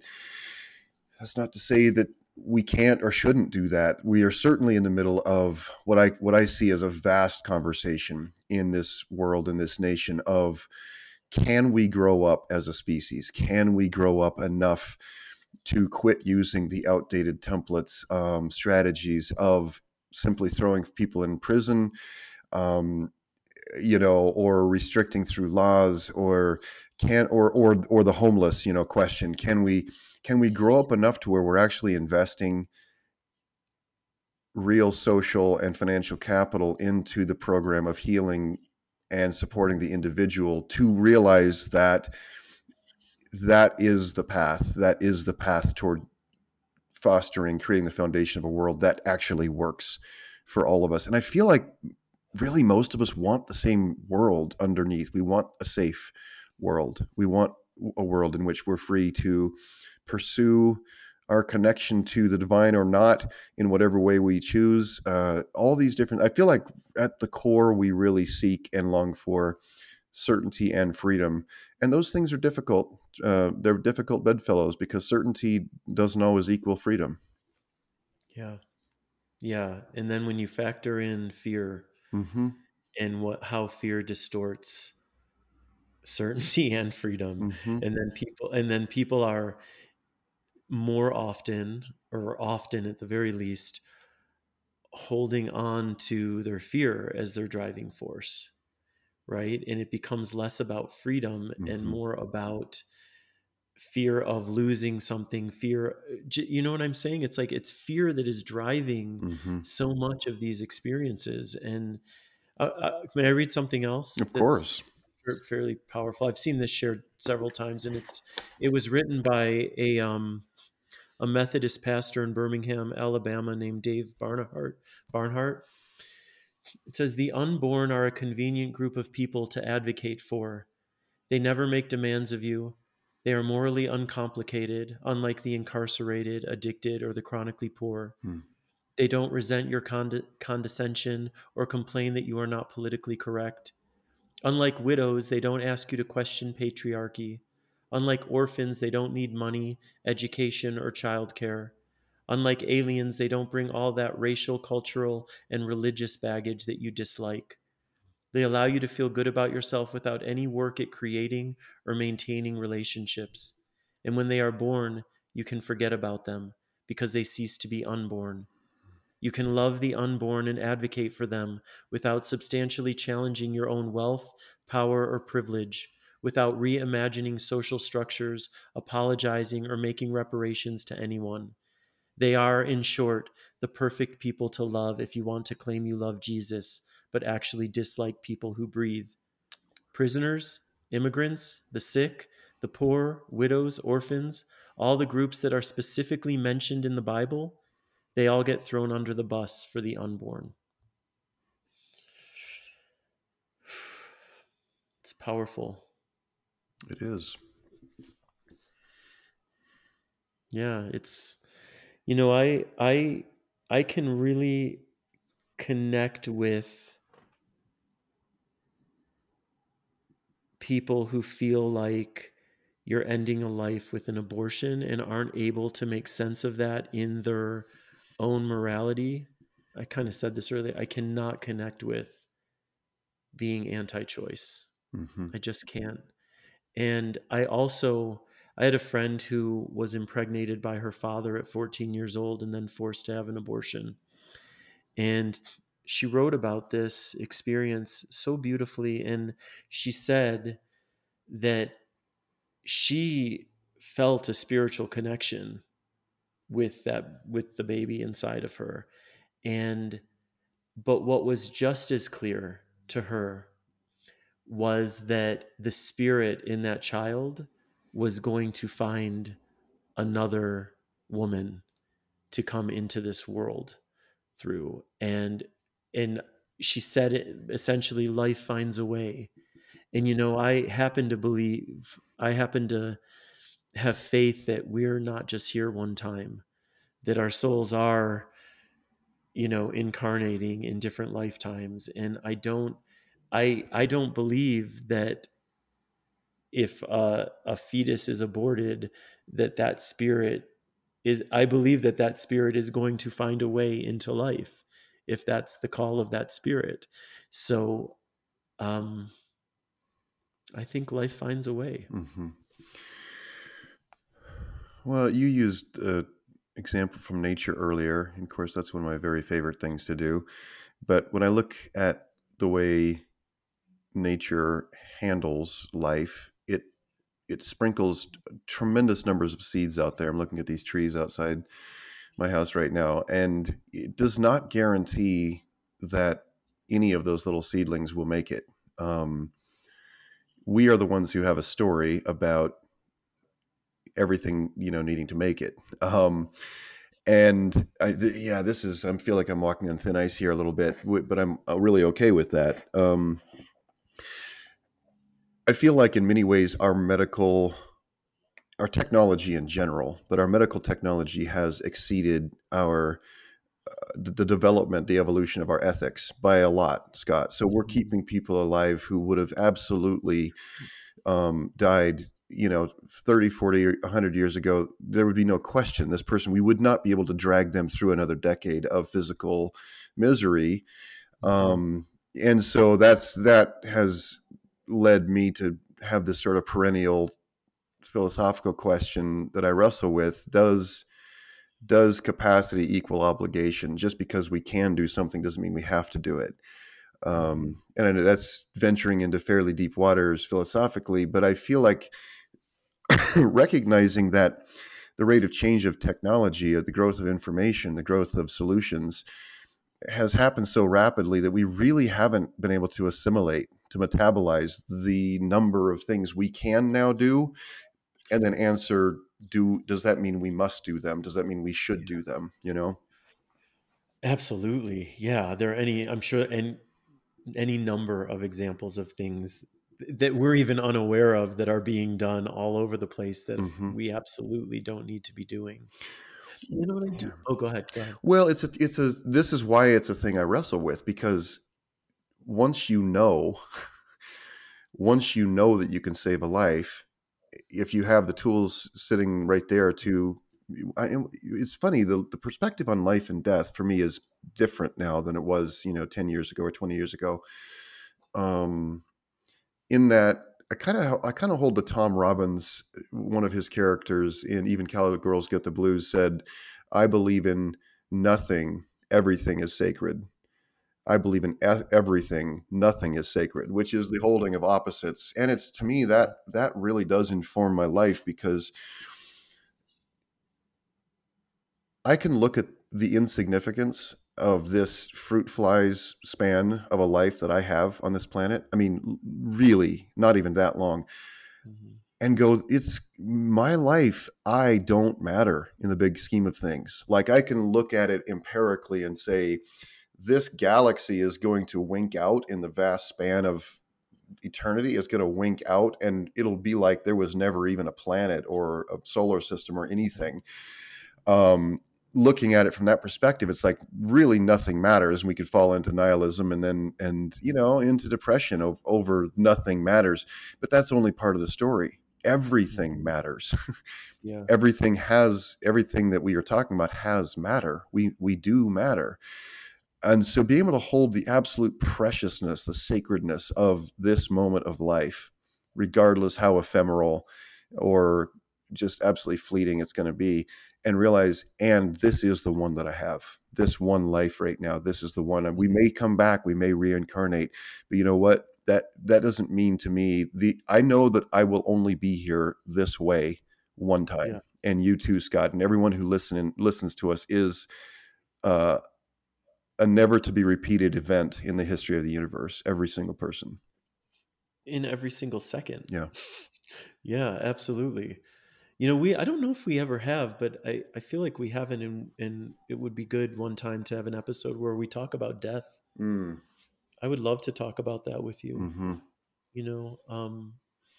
that's not to say that we can't or shouldn't do that. We are certainly in the middle of what I what I see as a vast conversation in this world in this nation of can we grow up as a species? Can we grow up enough to quit using the outdated templates, um, strategies of simply throwing people in prison, um, you know, or restricting through laws, or can or or or the homeless, you know, question: Can we can we grow up enough to where we're actually investing real social and financial capital into the program of healing and supporting the individual to realize that that is the path that is the path toward fostering creating the foundation of a world that actually works for all of us? And i feel like really most of us want the same world underneath. We want a safe world. We want a world in which we're free to pursue our connection to the divine or not in whatever way we choose uh, all these different i feel like at the core we really seek and long for certainty and freedom and those things are difficult uh, they're difficult bedfellows because certainty doesn't always equal freedom Yeah. Yeah. And then when you factor in fear mm-hmm. and what how fear distorts certainty and freedom, Mm-hmm. and then people and then people are more often or often at the very least holding on to their fear as their driving force right? And it becomes less about freedom and Mhm. more about fear of losing something fear you know what i'm saying? It's like it's fear that is driving hmm so much of these experiences. And uh, uh, may i read something else Of course. fairly powerful? I've seen this shared several times and it's it was written by a um a methodist pastor in birmingham alabama named dave barnhart barnhart it says the unborn are a convenient group of people to advocate for they never make demands of you. They are morally uncomplicated, unlike the incarcerated, addicted, or the chronically poor. Hmm. They don't resent your conde- condescension or complain that you are not politically correct. Unlike widows, they don't ask you to question patriarchy. Unlike orphans, they don't need money, education, or childcare. Unlike aliens, they don't bring all that racial, cultural, and religious baggage that you dislike. They allow you to feel good about yourself without any work at creating or maintaining relationships. And when they are born, you can forget about them because they cease to be unborn. You can love the unborn and advocate for them without substantially challenging your own wealth, power, or privilege, without reimagining social structures, apologizing, or making reparations to anyone. They are, in short, the perfect people to love if you want to claim you love Jesus, but actually dislike people who breathe. Prisoners, immigrants, the sick, the poor, widows, orphans, all the groups that are specifically mentioned in the Bible, they all get thrown under the bus for the unborn. It's powerful. It is. Yeah, it's you know, I I I can really connect with people who feel like you're ending a life with an abortion and aren't able to make sense of that in their own morality. I kind of said this earlier. I cannot connect with being anti choice. hmm I just can't. And I also I had a friend who was impregnated by her father at 14 years old and then forced to have an abortion. And she wrote about this experience so beautifully and she said that she felt a spiritual connection with that with the baby inside of her and but what was just as clear to her was that the spirit in that child was going to find another woman to come into this world through. And and she said essentially life finds a way. And you know i happen to believe i happen to have faith that we're not just here one time that our souls are you know incarnating in different lifetimes. And i don't i i don't believe that if a, a fetus is aborted that that spirit is i believe that that spirit is going to find a way into life if that's the call of that spirit so um i think life finds a way hmm Well, you used an example from nature earlier. And of course, that's one of my very favorite things to do. But when I look at the way nature handles life, it it sprinkles tremendous numbers of seeds out there. I'm looking at these trees outside my house right now, and it does not guarantee that any of those little seedlings will make it. Um, we are the ones who have a story about everything you know needing to make it um and I, th- yeah this is i feel like i'm walking on thin ice here a little bit but i'm uh, really okay with that um i feel like in many ways our medical our technology in general but our medical technology has exceeded our uh, the, the development the evolution of our ethics by a lot scott. So we're keeping people alive who would have absolutely um, died you know 30 40 100 years ago there would be no question. This person we would not be able to drag them through another decade of physical misery. Um, and so that's that has led me to have this sort of perennial philosophical question that i wrestle with. Does does capacity equal obligation? Just because we can do something doesn't mean we have to do it. Um, and I know that's venturing into fairly deep waters philosophically but i feel like recognizing that the rate of change of technology, of the growth of information, the growth of solutions has happened so rapidly that we really haven't been able to assimilate, to metabolize the number of things we can now do and then answer do does that mean we must do them does that mean we should do them you know Absolutely. Yeah. Are there are any, I'm sure, and any number of examples of things that we're even unaware of that are being done all over the place that Mhm. we absolutely don't need to be doing. You know what I do? Oh, go ahead. Go ahead. Well, it's a it's a this is why it's a thing I wrestle with because once you know once you know that you can save a life, if you have the tools sitting right there to I, it's funny the the perspective on life and death for me is different now than it was, you know, 10 years ago or 20 years ago. Um in that I kind of I kind of hold the Tom Robbins one of his characters in even Cowgirls Get the Blues said, "I believe in nothing, everything is sacred. I believe in everything, nothing is sacred," which is the holding of opposites. And it's to me that that really does inform my life because I can look at the insignificance of this fruit fly's span of a life that I have on this planet. I mean, really, not even that long. Mhm. And go, it's my life. I don't matter in the big scheme of things. Like I can look at it empirically and say, this galaxy is going to wink out in the vast span of eternity is going to wink out and it'll be like there was never even a planet or a solar system or anything um, looking at it from that perspective, it's like really nothing matters, and we could fall into nihilism and then and you know into depression of, over nothing matters. But that's only part of the story. Everything matters. Yeah. everything has everything that we are talking about has matter. We we do matter. And so being able to hold the absolute preciousness, the sacredness of this moment of life, regardless how ephemeral or just absolutely fleeting it's going to be, and realize, and this is the one that I have. This one life right now. This is the one. And we may come back, we may reincarnate, but you know what? That that doesn't mean to me the I know that I will only be here this way one time. Yeah. And you too, Scott, and everyone who listen listens to us is uh, a never to be repeated event in the history of the universe. Every single person. In every single second. Yeah. Yeah, absolutely. You know, we I don't know if we ever have, but I, I feel like we haven't and and it would be good one time to have an episode where we talk about death. Mm, I would love to talk about that with you. hmm you know, um,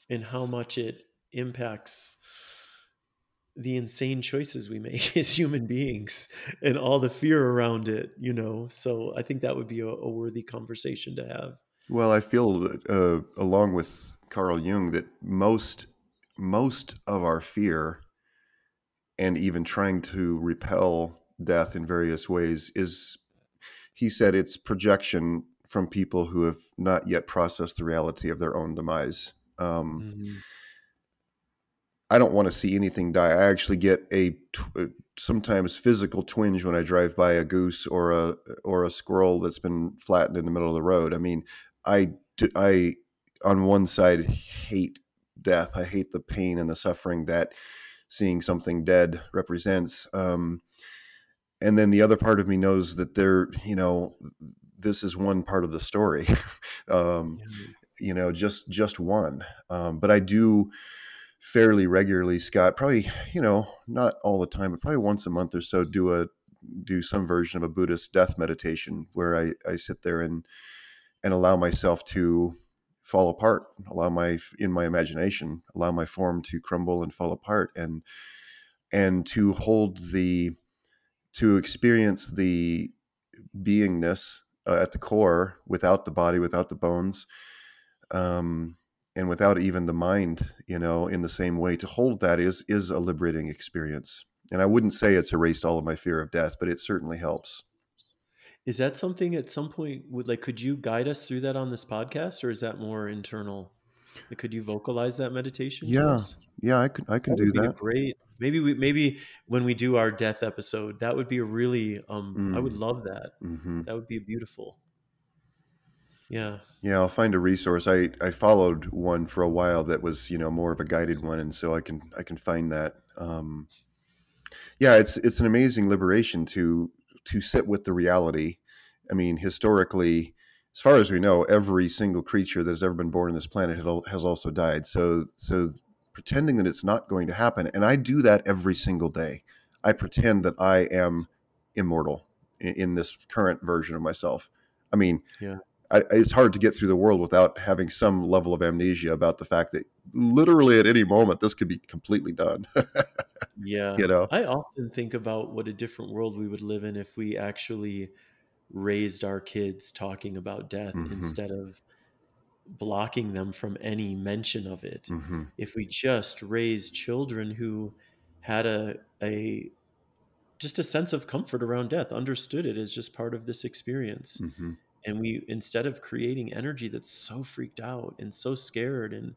and how much it impacts the insane choices we make as human beings and all the fear around it, you know. So I think that would be a, a worthy conversation to have. Well, I feel that, uh, along with Carl Jung, that most most of our fear and even trying to repel death in various ways is, he said, it's projection from people who have not yet processed the reality of their own demise. Um, Mhm. I don't want to see anything die. I actually get a tw- uh, sometimes physical twinge when I drive by a goose or a or a squirrel that's been flattened in the middle of the road. I mean, I I on one side hate death. I hate the pain and the suffering that seeing something dead represents. Um, and then the other part of me knows that there, you know, this is one part of the story. um, you know, just just one. Um, but I do fairly regularly, Scott. Probably, you know, not all the time, but probably once a month or so, do a do some version of a Buddhist death meditation where I, I sit there and and allow myself to fall apart, allow my in my imagination, allow my form to crumble and fall apart, and and to hold the to experience the beingness uh, at the core without the body, without the bones, um, and without even the mind, you know, in the same way. To hold that is is a liberating experience. And I wouldn't say it's erased all of my fear of death, but it certainly helps. Is that something at some point would like could you guide us through that on this podcast or is that more internal? Like, could you vocalize that meditation? Yeah? Yeah, I can I can That do that. great. Maybe we maybe when we do our death episode, that would be a really um I would Mm. love that. hmm That would be beautiful. Yeah. Yeah, I'll find a resource. I, I followed one for a while that was, you know, more of a guided one, and so I can I can find that. Um, yeah, it's it's an amazing liberation to to sit with the reality. I mean, historically, as far as we know, every single creature that has ever been born on this planet has also died. So so pretending that it's not going to happen, and I do that every single day. I pretend that I am immortal in, in this current version of myself. I mean, Yeah. I, it's hard to get through the world without having some level of amnesia about the fact that literally at any moment this could be completely done. Yeah. you know, I often think about what a different world we would live in if we actually raised our kids talking about death Mhm. instead of blocking them from any mention of it. hmm If we just raised children who had a a just a sense of comfort around death, understood it as just part of this experience. hmm And we instead of creating energy that's so freaked out and so scared and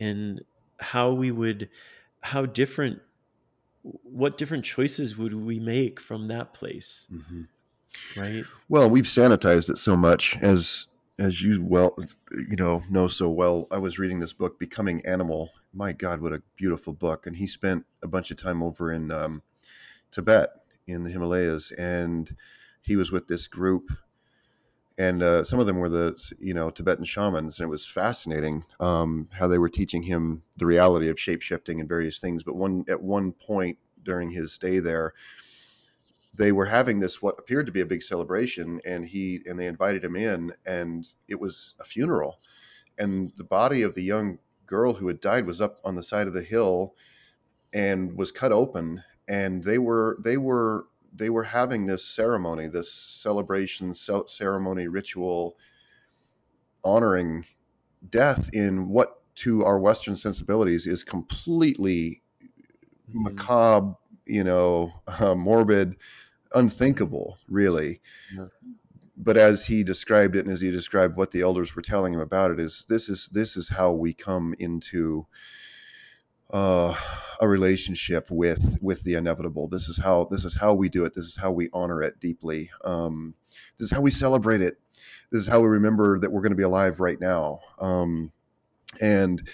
and how we would how different what different choices would we make from that place hmm right Well, we've sanitized it so much as as you well you know know so well. I was reading this book, Becoming Animal. My God, what a beautiful book! And he spent a bunch of time over in um, Tibet in the Himalayas, and he was with this group, and uh, some of them were the you know Tibetan shamans, and it was fascinating um, how they were teaching him the reality of shape shifting and various things. But one at one point during his stay there, they were having this what appeared to be a big celebration and he and they invited him in and it was a funeral and the body of the young girl who had died was up on the side of the hill and was cut open and they were they were they were having this ceremony this celebration ce- ceremony ritual honoring death in what to our western sensibilities is completely Mhm. macabre, you know, uh, morbid, unthinkable, really. Yeah. But as he described it, and as he described what the elders were telling him about it, is this is this is how we come into uh, a relationship with with the inevitable. This is how this is how we do it. This is how we honor it deeply. Um, this is how we celebrate it. This is how we remember that we're going to be alive right now. Um, and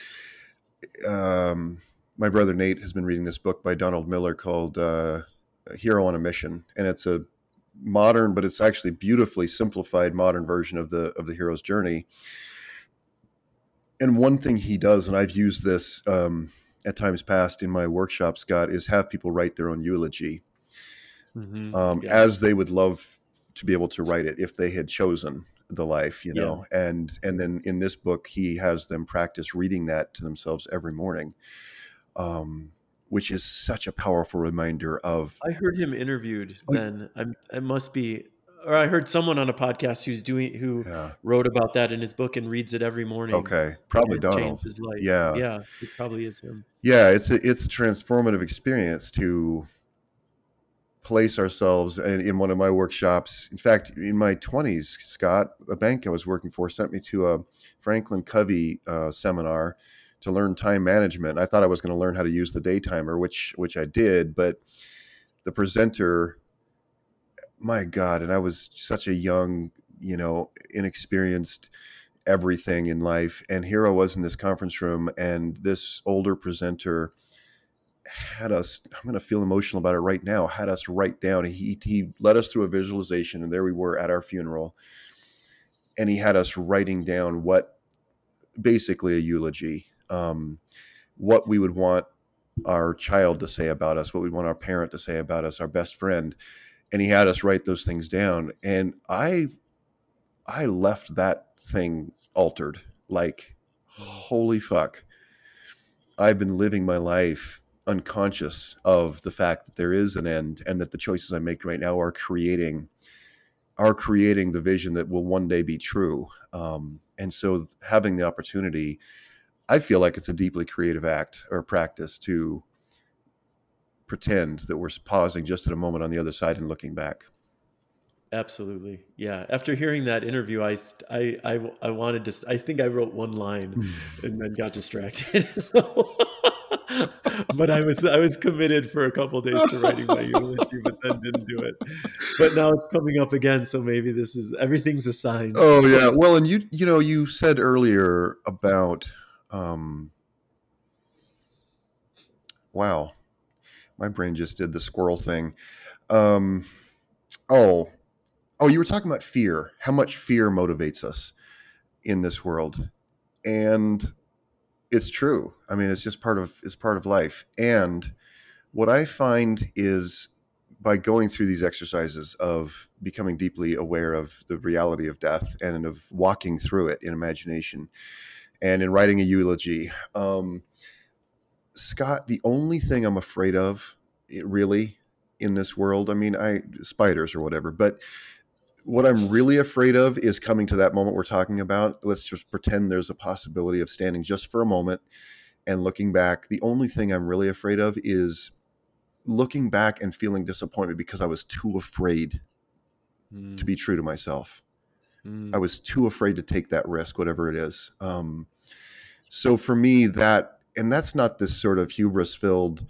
um, my brother Nate has been reading this book by Donald Miller called uh, "Hero on a Mission," and it's a modern, but it's actually beautifully simplified modern version of the of the hero's journey. And one thing he does, and I've used this um, at times past in my workshop, Scott, is have people write their own eulogy Mhm. um, Yeah. as they would love to be able to write it if they had chosen the life, you Yeah. know. And and then in this book, he has them practice reading that to themselves every morning, um, which is such a powerful reminder of I heard him interviewed then. I'm, it must be, or I heard someone on a podcast who's doing who yeah, wrote about that in his book and reads it every morning. okay, probably changed Donald. his life. Yeah. yeah, it probably is him. Yeah, it's a it's a transformative experience to place ourselves in, in one of my workshops. In fact, in my twenties, Scott, a bank I was working for sent me to a Franklin Covey uh, seminar to learn time management. I thought I was going to learn how to use the day timer, which which I did, but the presenter, my God, and I was such a young, you know, inexperienced everything in life. And here I was in this conference room, and this older presenter had us. I'm going to feel emotional about it right now. Had us write down. He he led us through a visualization, and there we were at our funeral, and he had us writing down what, basically a eulogy, um, what we would want our child to say about us, what we want our parent to say about us, our best friend, and he had us write those things down. And I, I left that thing altered. Like, holy fuck! I've been living my life unconscious of the fact that there is an end and that the choices I make right now are creating are creating the vision that will one day be true. Um, and so having the opportunity, I feel like it's a deeply creative act or practice to pretend that we're pausing just at a moment on the other side and looking back. Absolutely, yeah. After hearing that interview, I I I, I wanted to. I think I wrote one line and then got distracted. so but I was I was committed for a couple days to writing my eulogy, but then didn't do it. But now it's coming up again, so maybe this is everything's a sign. Oh yeah. Well, and you you know you said earlier about um wow. My brain just did the squirrel thing. Um oh. Oh, you were talking about fear. How much fear motivates us in this world. And it's true. I mean, it's just part of it's part of life. And what I find is by going through these exercises of becoming deeply aware of the reality of death and of walking through it in imagination and in writing a eulogy, um, Scott, the only thing I'm afraid of, really, in this world, I mean, I spiders or whatever, but what I'm really afraid of is coming to that moment we're talking about. Let's just pretend there's a possibility of standing just for a moment and looking back. The only thing I'm really afraid of is looking back and feeling disappointed because I was too afraid Mm, to be true to myself. mm, I was too afraid to take that risk, whatever it is. Um, so for me, that and that's not this sort of hubris filled.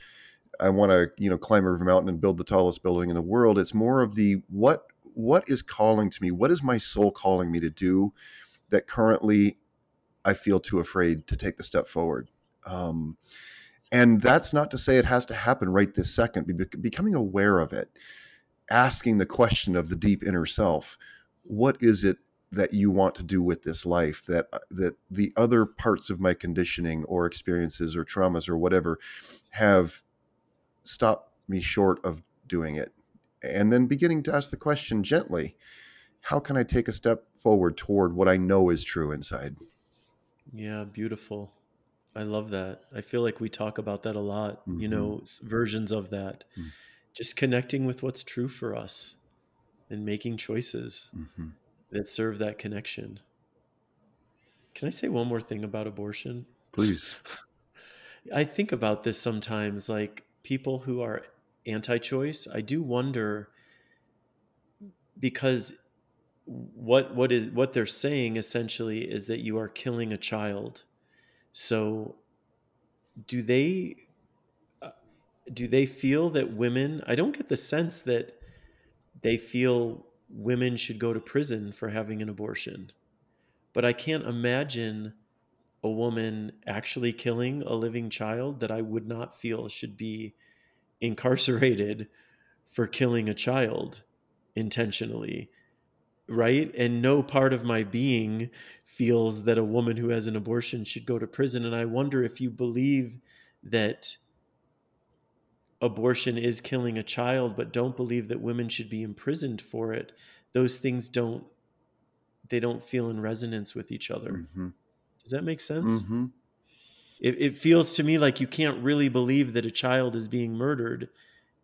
I want to you know climb a mountain and build the tallest building in the world. It's more of the what what is calling to me. What is my soul calling me to do that currently I feel too afraid to take the step forward. Um, and that's not to say it has to happen right this second. Be- becoming aware of it, asking the question of the deep inner self what is it that you want to do with this life that uh, that the other parts of my conditioning or experiences or traumas or whatever have stopped me short of doing it and then beginning to ask the question gently how can i take a step forward toward what i know is true inside yeah, beautiful. I love that. I feel like we talk about that a lot. You Mhm. know, versions of that. Mm. Just connecting with what's true for us and making choices Mhm. That serve that connection. Can I say one more thing about abortion? please I think about this sometimes, like people who are anti choice, I do wonder because what what is what they're saying essentially is that you are killing a child. So do they uh, do they feel that women I don't get the sense that they feel women should go to prison for having an abortion. But I can't imagine a woman actually killing a living child that I would not feel should be incarcerated for killing a child intentionally. Right. And no part of my being feels that a woman who has an abortion should go to prison. And I wonder if you believe that abortion is killing a child, but don't believe that women should be imprisoned for it, those things don't they don't feel in resonance with each other. Mhm. Does that make sense? Mhm. It, it feels to me like you can't really believe that a child is being murdered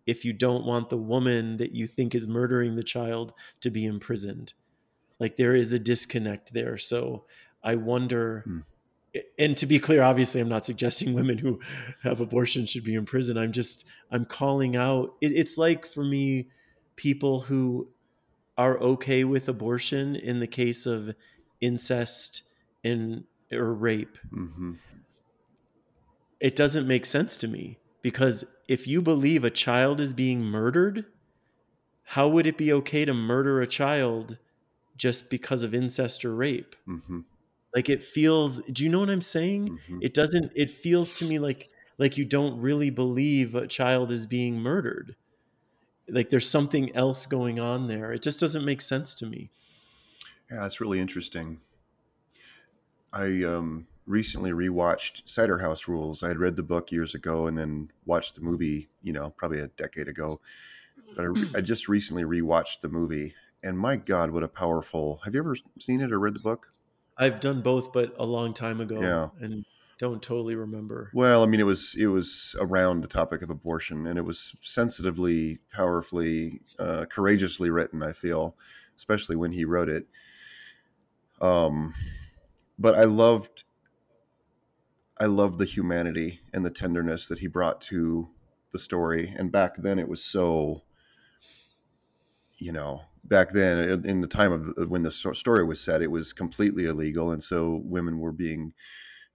if you don't want the woman that you think is murdering the child to be imprisoned. Like there is a disconnect there. So I wonder. Hmm. And to be clear, obviously, I'm not suggesting women who have abortions should be in prison. I'm just I'm calling out. It, it's like for me, people who are okay with abortion in the case of incest and or rape Mhm. it doesn't make sense to me because if you believe a child is being murdered, how would it be okay to murder a child just because of incest or rape? Mhm. Like it feels, do you know what I'm saying? Mhm. It doesn't it feels to me like like you don't really believe a child is being murdered. Like there's something else going on there. It just doesn't make sense to me. Yeah, that's really interesting. I um, recently rewatched Cider House Rules. I had read the book years ago and then watched the movie, you know, probably a decade ago. But I, I just recently rewatched the movie, and my God, what a powerful! Have you ever seen it or read the book? I've done both but a long time ago Yeah. and don't totally remember. Well, I mean, it was it was around the topic of abortion, and it was sensitively, powerfully, uh, courageously written. I feel, especially when he wrote it. Um, but I loved, I loved the humanity and the tenderness that he brought to the story. And back then, it was so, you know, back then in in the time of when the story was set, it was completely illegal, and so women were being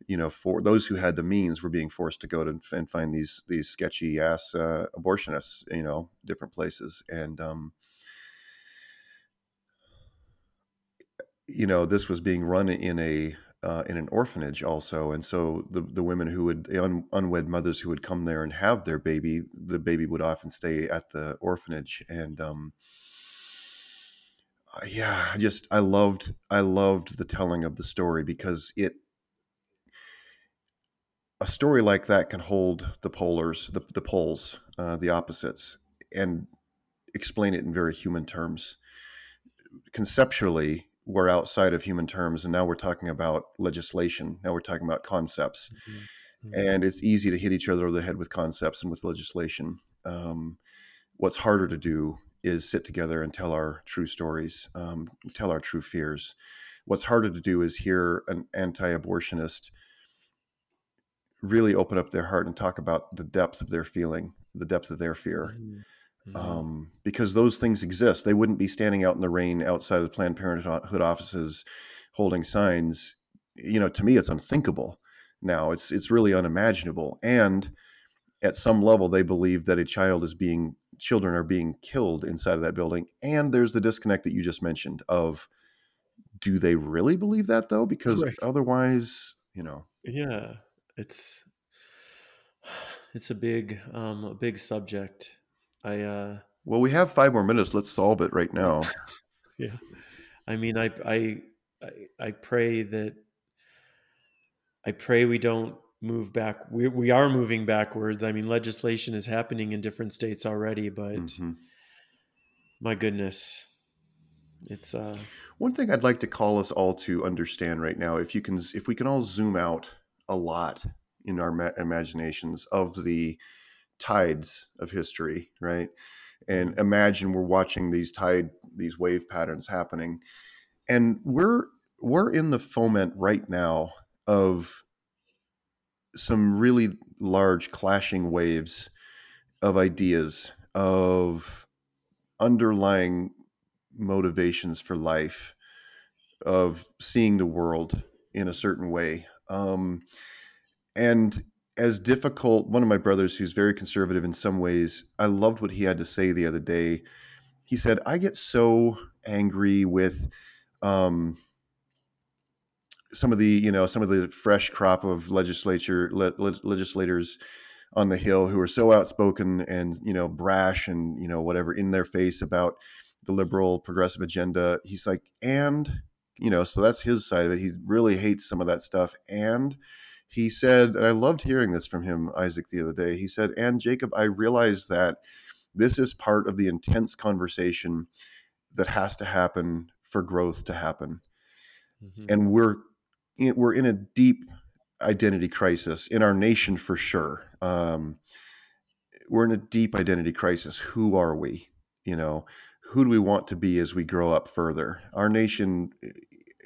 you know, for those who had the means were being forced to go to and find these these sketchy ass uh, abortionists, you know, different places, and um, you know, this was being run in a uh, in an orphanage also, and so the the women who would the un, unwed mothers who would come there and have their baby, the baby would often stay at the orphanage, and um, uh, yeah, I just I loved I loved the telling of the story because it a story like that can hold the polars, the the poles, uh, the opposites, and explain it in very human terms. Conceptually, we're outside of human terms, and now we're talking about legislation. Now we're talking about concepts, mm-hmm. and it's easy to hit each other over the head with concepts and with legislation. Um, what's harder to do is sit together and tell our true stories, um, tell our true fears. What's harder to do is hear an anti-abortionist really open up their heart and talk about the depth of their feeling, the depth of their fear. Mm-hmm. Um, because those things exist. They wouldn't be standing out in the rain outside of the Planned Parenthood offices holding signs. You know, to me, it's unthinkable now. It's it's really unimaginable. And at some level, they believe that a child is being children are being killed inside of that building. And there's the disconnect that you just mentioned of do they really believe that though? Because right. otherwise, you know. Yeah. It's it's a big um a big subject. I uh well we have five more minutes. Let's solve it right now. yeah. I mean I I I pray that I pray we don't move back. We we are moving backwards. I mean, legislation is happening in different states already, but mm-hmm. my goodness, it's uh. One thing I'd like to call us all to understand right now, if you can, if we can all zoom out a lot in our ma- imaginations of the tides of history, right? And mm-hmm. imagine we're watching these tide, these wave patterns happening, and we're we're in the foment right now of some really large clashing waves of ideas of underlying motivations for life of seeing the world in a certain way. Um, and as difficult one of my brothers who's very conservative in some ways i loved what he had to say the other day. He said i get so angry with um, some of the you know some of the fresh crop of legislature le- legislators on the hill who are so outspoken and you know brash and you know whatever in their face about the liberal progressive agenda he's like and you know so that's his side of it. He really hates some of that stuff. And he said and i loved hearing this from him isaac the other day. He said and jacob i realize that this is part of the intense conversation that has to happen for growth to happen. Mm-hmm. and we're we're in a deep identity crisis in our nation for sure. Um, we're in a deep identity crisis. Who are we? You know, who do we want to be as we grow up further? Our nation,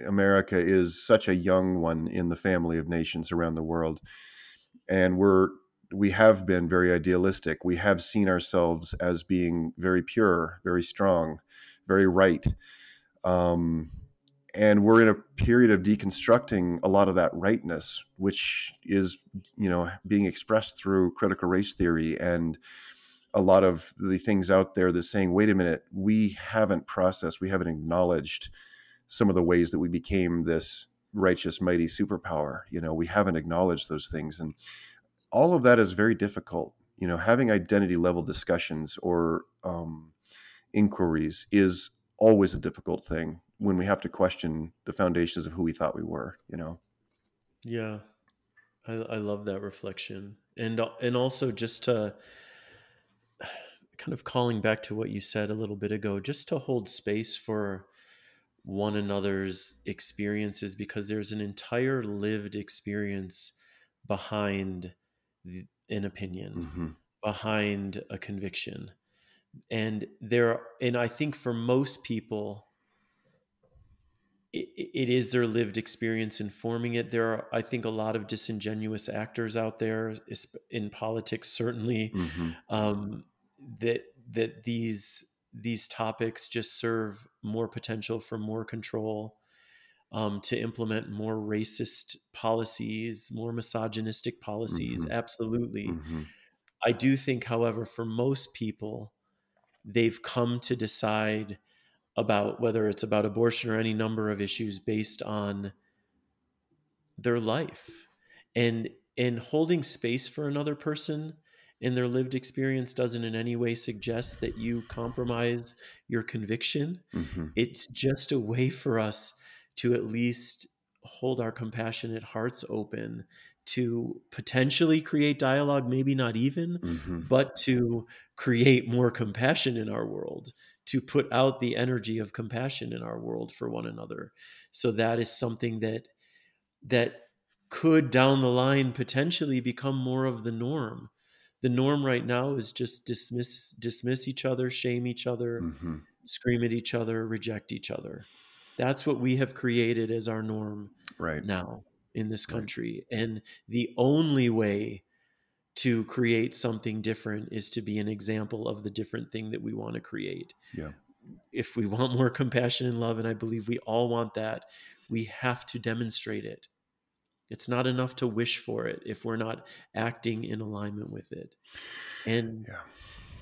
America, is such a young one in the family of nations around the world, and we're we have been very idealistic. We have seen ourselves as being very pure, very strong, very right. Um, and we're in a period of deconstructing a lot of that rightness which is you know being expressed through critical race theory and a lot of the things out there that saying wait a minute we haven't processed we haven't acknowledged some of the ways that we became this righteous mighty superpower you know we haven't acknowledged those things. And all of that is very difficult you know having identity level discussions or um, inquiries is always a difficult thing when we have to question the foundations of who we thought we were you know? Yeah. I, I love that reflection. And and also just to kind of calling back to what you said a little bit ago just to hold space for one another's experiences because there's an entire lived experience behind the, an opinion mm-hmm. behind a conviction. And there are, and i think for most people it, is their lived experience informing it there are i think a lot of disingenuous actors out there in politics certainly mm-hmm. um, that that these these topics just serve more potential for more control um, to implement more racist policies, more misogynistic policies. Mhm. Absolutely. Mhm. I do think, however, for most people, they've come to decide about whether it's about abortion or any number of issues based on their life and and holding space for another person in their lived experience doesn't in any way suggest that you compromise your conviction Mhm. it's just a way for us to at least hold our compassionate hearts open to potentially create dialogue maybe not even Mhm. but to create more compassion in our world to put out the energy of compassion in our world for one another so that is something that that could down the line potentially become more of the norm the norm right now is just dismiss dismiss each other shame each other Mhm. scream at each other reject each other that's what we have created as our norm Right. now in this Right. country and the only way to create something different is to be an example of the different thing that we want to create Yeah. if we want more compassion and love and i believe we all want that we have to demonstrate it it's not enough to wish for it if we're not acting in alignment with it and Yeah.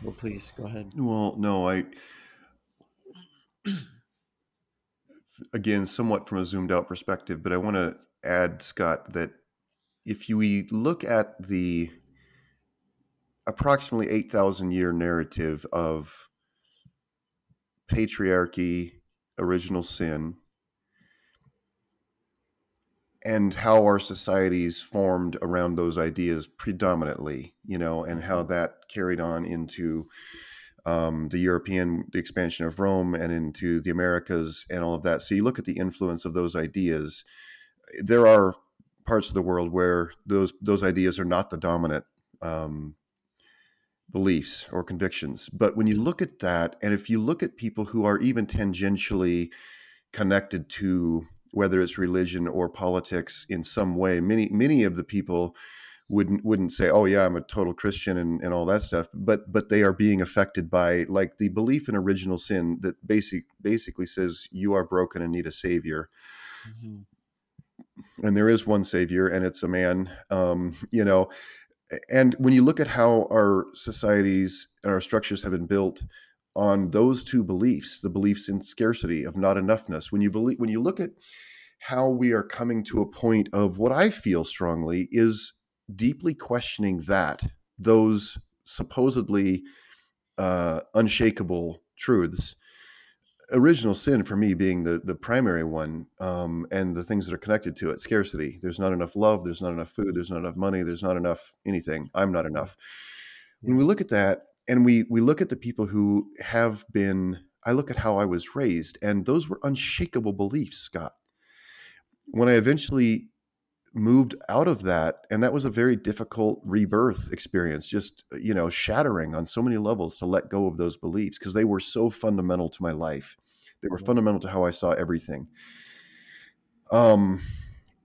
well please go ahead Well, no, I again somewhat from a zoomed out perspective, but I want to add, Scott, that if you we look at the approximately eight thousand year narrative of patriarchy, original sin, and how our societies formed around those ideas predominantly, you know, and how that carried on into um, the European, the expansion of Rome, and into the Americas, and all of that. So you look at the influence of those ideas. There are parts of the world where those those ideas are not the dominant um, beliefs or convictions. But when you look at that, and if you look at people who are even tangentially connected to whether it's religion or politics in some way, many many of the people wouldn't wouldn't say, "Oh yeah, I'm a total Christian" and, and all that stuff. But but they are being affected by like the belief in original sin that basic basically says you are broken and need a savior Mhm. and there is one savior and it's a man um, you know and when you look at how our societies and our structures have been built on those two beliefs the beliefs in scarcity of not enoughness when you believe when you look at how we are coming to a point of what i feel strongly is deeply questioning that those supposedly uh, unshakable truths original sin for me being the the primary one um, and the things that are connected to it. Scarcity. There's not enough love there's not enough food there's not enough money there's not enough anything. I'm not enough. When we look at that and we we look at the people who have been i look at how i was raised and those were unshakable beliefs scott. When i eventually moved out of that and that was a very difficult rebirth experience just you know shattering on so many levels to let go of those beliefs because they were so fundamental to my life. They were fundamental to how i saw everything. Um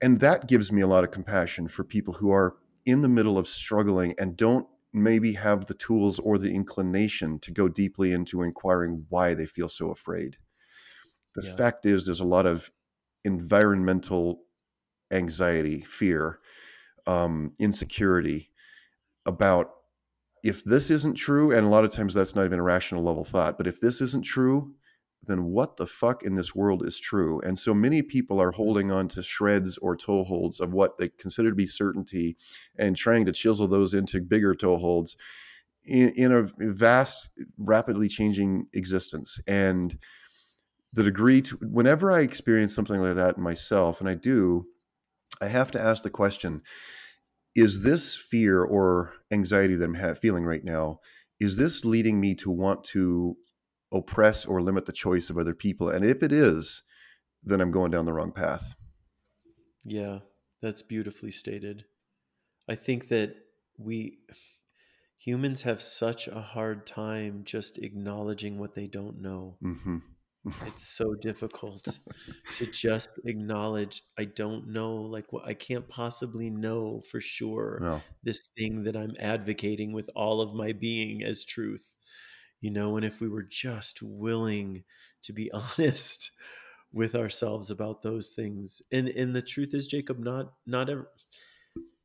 and that gives me a lot of compassion for people who are in the middle of struggling and don't maybe have the tools or the inclination to go deeply into inquiring why they feel so afraid. The Yeah. fact is there's a lot of environmental anxiety, fear, um, insecurity about if this isn't true, and a lot of times that's not even a rational level thought, but if this isn't true, then what the fuck in this world is true? And so many people are holding on to shreds or toeholds of what they consider to be certainty and trying to chisel those into bigger toeholds in, in a vast, rapidly changing existence. And the degree to whenever I experience something like that myself, and I do, I have to ask the question is this fear or anxiety that I'm ha- feeling right now, is this leading me to want to oppress or limit the choice of other people? And if it is, then I'm going down the wrong path. Yeah, that's beautifully stated. I think that we humans have such a hard time just acknowledging what they don't know. hmm It's so difficult to just acknowledge I don't know like what I can't possibly know for sure Well, this thing that I'm advocating with all of my being as truth. You know, and if we were just willing to be honest with ourselves about those things. And and the truth is, Jacob, not not ever.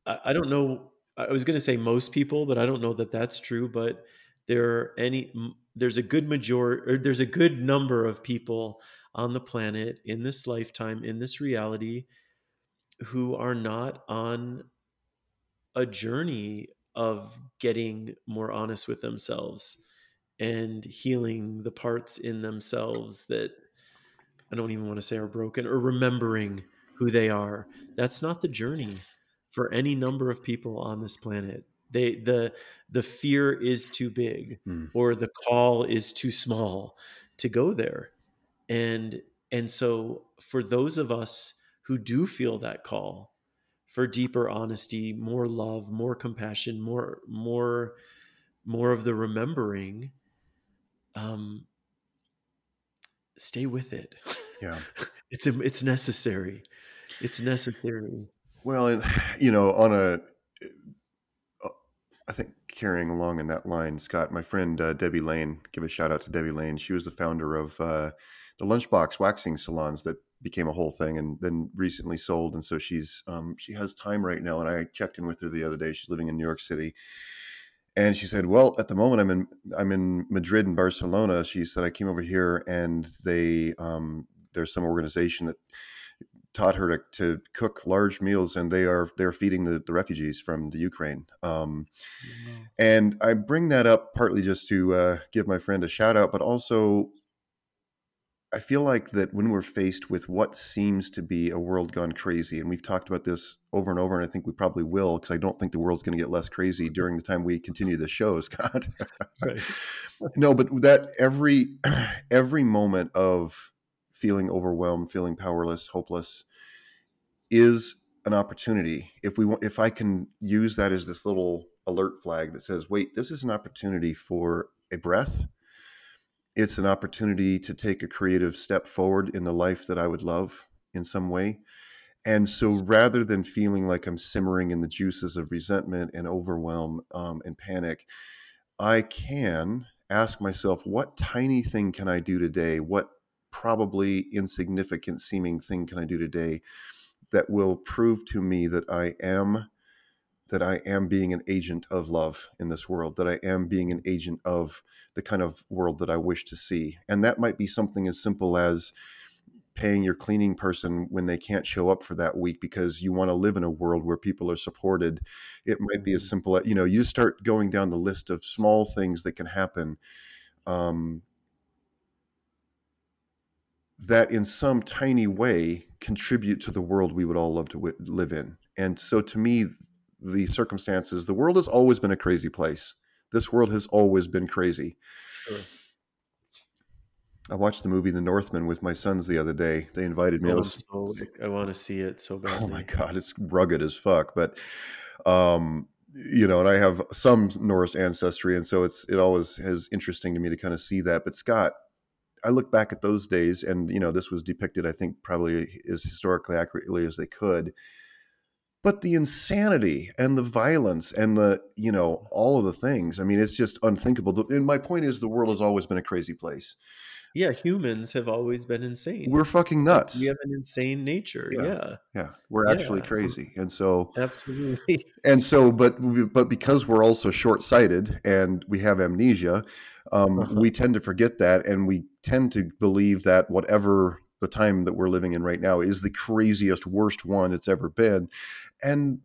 I, I don't know. I was going to say most people, but I don't know that that's true. But there are any there's a good majority or there's a good number of people on the planet in this lifetime in this reality who are not on a journey of getting more honest with themselves and healing the parts in themselves that I don't even want to say are broken or remembering who they are. That's not the journey for any number of people on this planet. They the the fear is too big Hmm. or the call is too small to go there. And and so for those of us who do feel that call for deeper honesty, more love, more compassion, more more more of the remembering um stay with it. Yeah. it's it's necessary. It's necessary. Well, and you know, on a, I think carrying along in that line, Scott, my friend uh, Debbie Lane, give a shout out to Debbie Lane. She was the founder of uh, the Lunchbox waxing salons that became a whole thing and then recently sold. And so she's um, she has time right now. And I checked in with her the other day. She's living in New York City. And she said, "Well, at the moment, I'm in I'm in Madrid and Barcelona." She said, "I came over here, and they um, there's some organization that taught her to, to cook large meals, and they are they're feeding the, the refugees from the Ukraine." Um, and I bring that up partly just to uh, give my friend a shout out, but also I feel like that when we're faced with what seems to be a world gone crazy, and we've talked about this over and over, and I think we probably will, because I don't think the world's going to get less crazy during the time we continue the show, Scott. Right. no, but that every every moment of feeling overwhelmed, feeling powerless, hopeless, is an opportunity. If we want, if I can use that as this little alert flag that says, "Wait, this is an opportunity for a breath." It's an opportunity to take a creative step forward in the life that I would love in some way. And so rather than feeling like I'm simmering in the juices of resentment and overwhelm um, and panic, I can ask myself, what tiny thing can I do today? What probably insignificant seeming thing can I do today that will prove to me that I am that I am being an agent of love in this world, that I am being an agent of the kind of world that I wish to see. And that might be something as simple as paying your cleaning person when they can't show up for that week because you want to live in a world where people are supported. It might be as simple as, you know, you start going down the list of small things that can happen. Um, that in some tiny way contribute to the world we would all love to w- live in. And so to me, the circumstances, the world has always been a crazy place. This world has always been crazy. Sure. I watched the movie The Northman with my sons the other day. They invited me. Oh, I was, so, I want to see it so badly. oh my god, it's rugged as fuck. But um, you know, and I have some Norse ancestry, and so it's it always is interesting to me to kind of see that. But Scott, I look back at those days, and you know, this was depicted, I think, probably as historically accurately as they could. But the insanity and the violence and the you know all of the things. I mean, it's just unthinkable. And my point is, the world has always been a crazy place. Yeah, humans have always been insane. We're fucking nuts. we have an insane nature. Yeah. Yeah, yeah, we're actually Yeah. crazy, and so absolutely. and so but but because we're also short-sighted and we have amnesia um, Uh-huh. we tend to forget that and we tend to believe that whatever the time that we're living in right now is the craziest worst one it's ever been and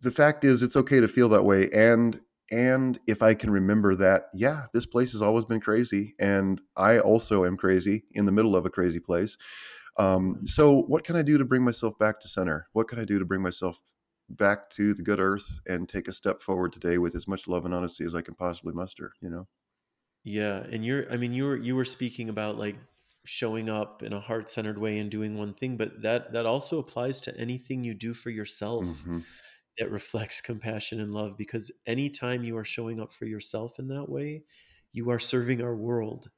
the fact is it's okay to feel that way and and if i can remember that yeah this place has always been crazy and i also am crazy in the middle of a crazy place um, so what can i do to bring myself back to center what can i do to bring myself back to the good earth and take a step forward today with as much love and honesty as I can possibly muster, you know? Yeah, and you're I mean you were you were speaking about like showing up in a heart-centered way and doing one thing, but that that also applies to anything you do for yourself Mhm. That reflects compassion and love because anytime you are showing up for yourself in that way, you are serving our world.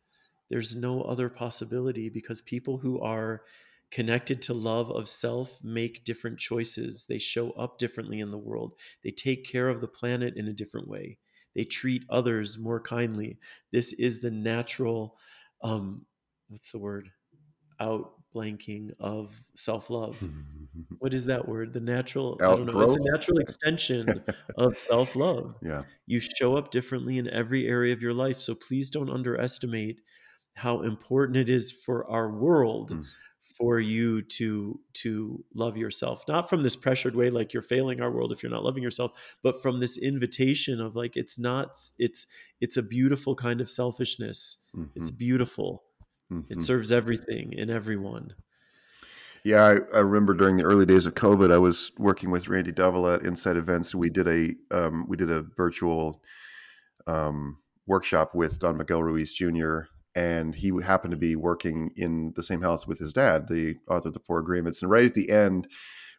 There's no other possibility because people who are connected to love of self make different choices. They show up differently in the world. They take care of the planet in a different way. They treat others more kindly. This is the natural um what's the word? out blanking of self-love. What is that word? The natural i don't know it's a natural extension of self-love. Yeah. you show up differently in every area of your life so please don't underestimate how important it is for our world Mm. for you to to love yourself. Not from this pressured way like you're failing our world if you're not loving yourself but from this invitation of like it's not it's it's a beautiful kind of selfishness. It's Mhm. beautiful Mhm. it serves everything and everyone Yeah, I, I remember during the early days of COVID, I was working with Randy Double at Inside Events. We did a um, we did a virtual um, workshop with Don Miguel Ruiz Jr. And he happened to be working in the same house with his dad, the author of the Four Agreements. And right at the end,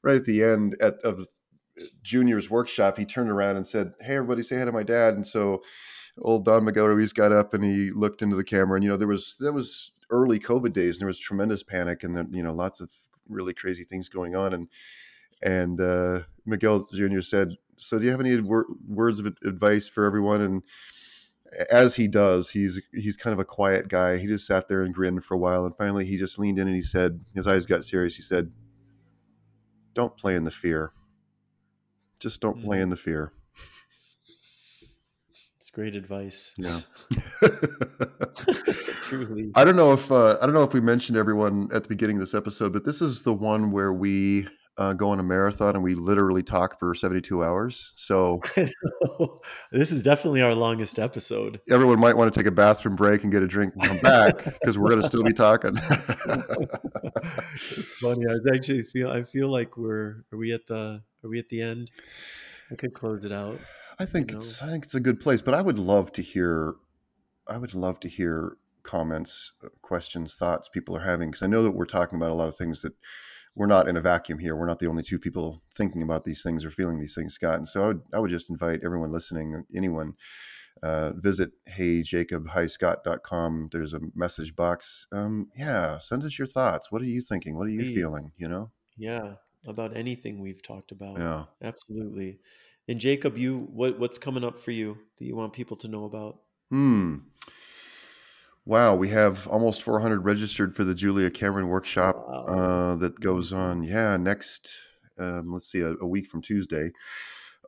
right at the end at, of Junior's workshop, he turned around and said, "Hey, everybody, say hi to my dad." And so, old Don Miguel Ruiz got up and he looked into the camera. And you know, there was there was early COVID days, and there was tremendous panic, and you know, lots of really crazy things going on. And and uh, Miguel Jr. said, "So, do you have any wor- words of advice for everyone?" And as he does, he's he's kind of a quiet guy. He just sat there and grinned for a while, and finally, he just leaned in and he said, his eyes got serious. He said, "Don't play in the fear. Just don't play Mhm. in the fear." Great advice Yeah. truly I don't know if uh, I don't know if we mentioned everyone at the beginning of this episode, but this is the one where we uh, go on a marathon and we literally talk for 72 hours. So this is definitely our longest episode everyone might want to take a bathroom break and get a drink and come back because we're going to still be talking. it's funny. I was actually feel I feel like we're are we at the are we at the end? I could close it out. I think You it's I think it's a good place, but I would love to hear I would love to hear comments, uh, questions, thoughts people are having because I know that we're talking about a lot of things that we're not in a vacuum here. We're not the only two people thinking about these things or feeling these things, Scott. And so I would I would just invite everyone listening, anyone, uh, visit heyjacobhiscott.com. There's a message box. Um, yeah, send us your thoughts. What are you thinking? What are you Please. feeling? You know? Yeah, about anything we've talked about. Yeah. Absolutely. And Jacob, you what what's coming up for you that you want people to know about? Hmm. Wow, we have almost 400 registered for the Julia Cameron workshop Wow. uh, that goes on. Yeah, next, um, let's see, a, a week from Tuesday.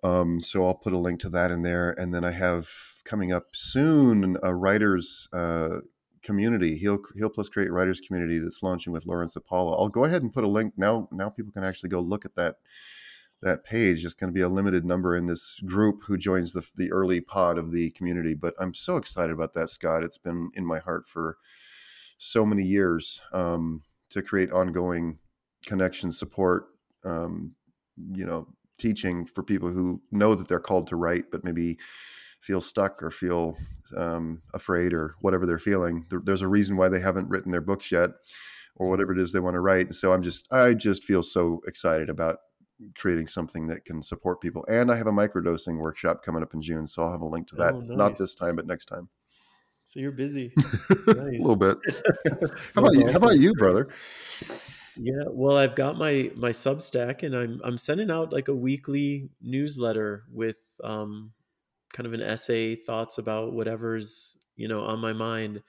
Um, so I'll put a link to that in there, and then I have coming up soon a writers uh, community, Heal Heal Plus Create writers community that's launching with Lawrence Apollo. I'll go ahead and put a link now. Now people can actually go look at that that page. It's going to be a limited number in this group who joins the the early pod of the community. But I'm so excited about that, Scott. It's been in my heart for so many years um, to create ongoing connection, support, um, you know, teaching for people who know that they're called to write, but maybe feel stuck or feel um, afraid or whatever they're feeling. There, there's a reason why they haven't written their books yet, or whatever it is they want to write. So I'm just, I just feel so excited about creating something that can support people. And I have a microdosing workshop coming up in June, so I'll have a link to that. Oh, Not this time, but next time. So you're busy. a little bit. How about you? How about you, brother? Yeah, well, I've got my my Substack, and I'm I'm sending out like a weekly newsletter with um, kind of an essay, thoughts about whatever's you know on my mind.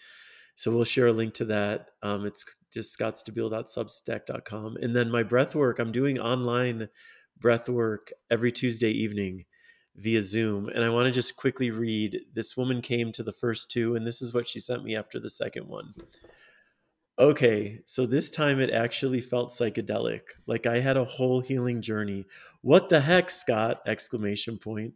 So we'll share a link to that. Um, it's just scottstabile.substack.com, and then my breath work. I'm doing online breath work every Tuesday evening via Zoom, and I want to just quickly read. This woman came to the first two, and this is what she sent me after the second one. Okay, so this time it actually felt psychedelic. Like I had a whole healing journey. What the heck, Scott? Exclamation point.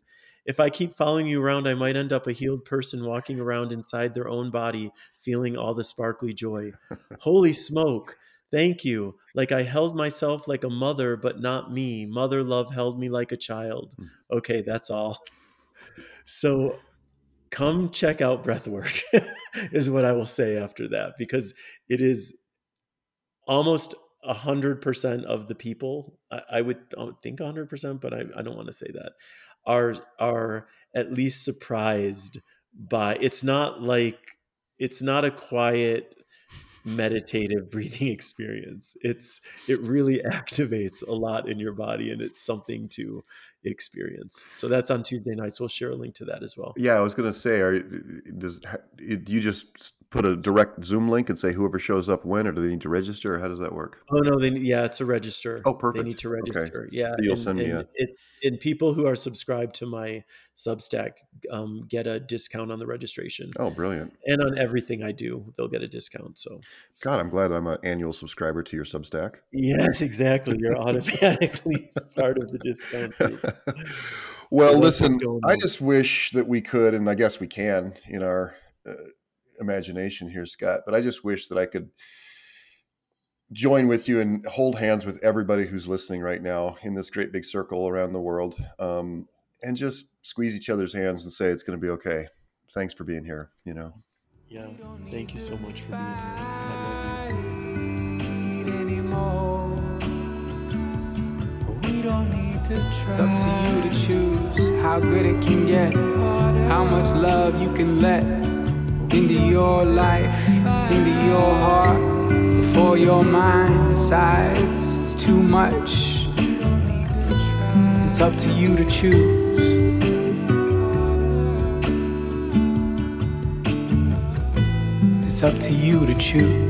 If I keep following you around, I might end up a healed person walking around inside their own body, feeling all the sparkly joy. Holy smoke. Thank you. Like I held myself like a mother, but not me. Mother love held me like a child. Hmm. Okay, that's all. So come check out breathwork is what i will say after that because it is almost a hundred percent of the people I, I would I would think a hundred percent but I, I don't want to say that are are at least surprised by it's not like it's not a quiet meditative breathing experience. It's it really activates a lot in your body and it's something to experience. So that's on Tuesday nights. We'll share a link to that as well. Yeah, I was going to say, are does do you just put a direct Zoom link and say whoever shows up when, or do they need to register, or how does that work? Oh no, they yeah, it's a register. Oh, perfect. They need to Okay. register. Yeah, So you'll and, send me and a- it, and people who are subscribed to my Substack um, get a discount on the registration, Oh, brilliant! and on everything I do, they'll get a discount. So God, I'm glad I'm an annual subscriber to your Substack. yes, exactly. You're automatically part of the discount. well, listen, I just wish that we could, and I guess we can in our uh, imagination here, Scott. But I just wish that I could join with you and hold hands with everybody who's listening right now in this great big circle around the world, um, and just squeeze each other's hands and say it's going to be okay. Thanks for being here. You know. Yeah, thank you so much for being here. It's up to you to choose how good it can get, how much love you can let into your life, into your heart, before your mind decides it's too much. It's up to you to choose. It's up to you to choose.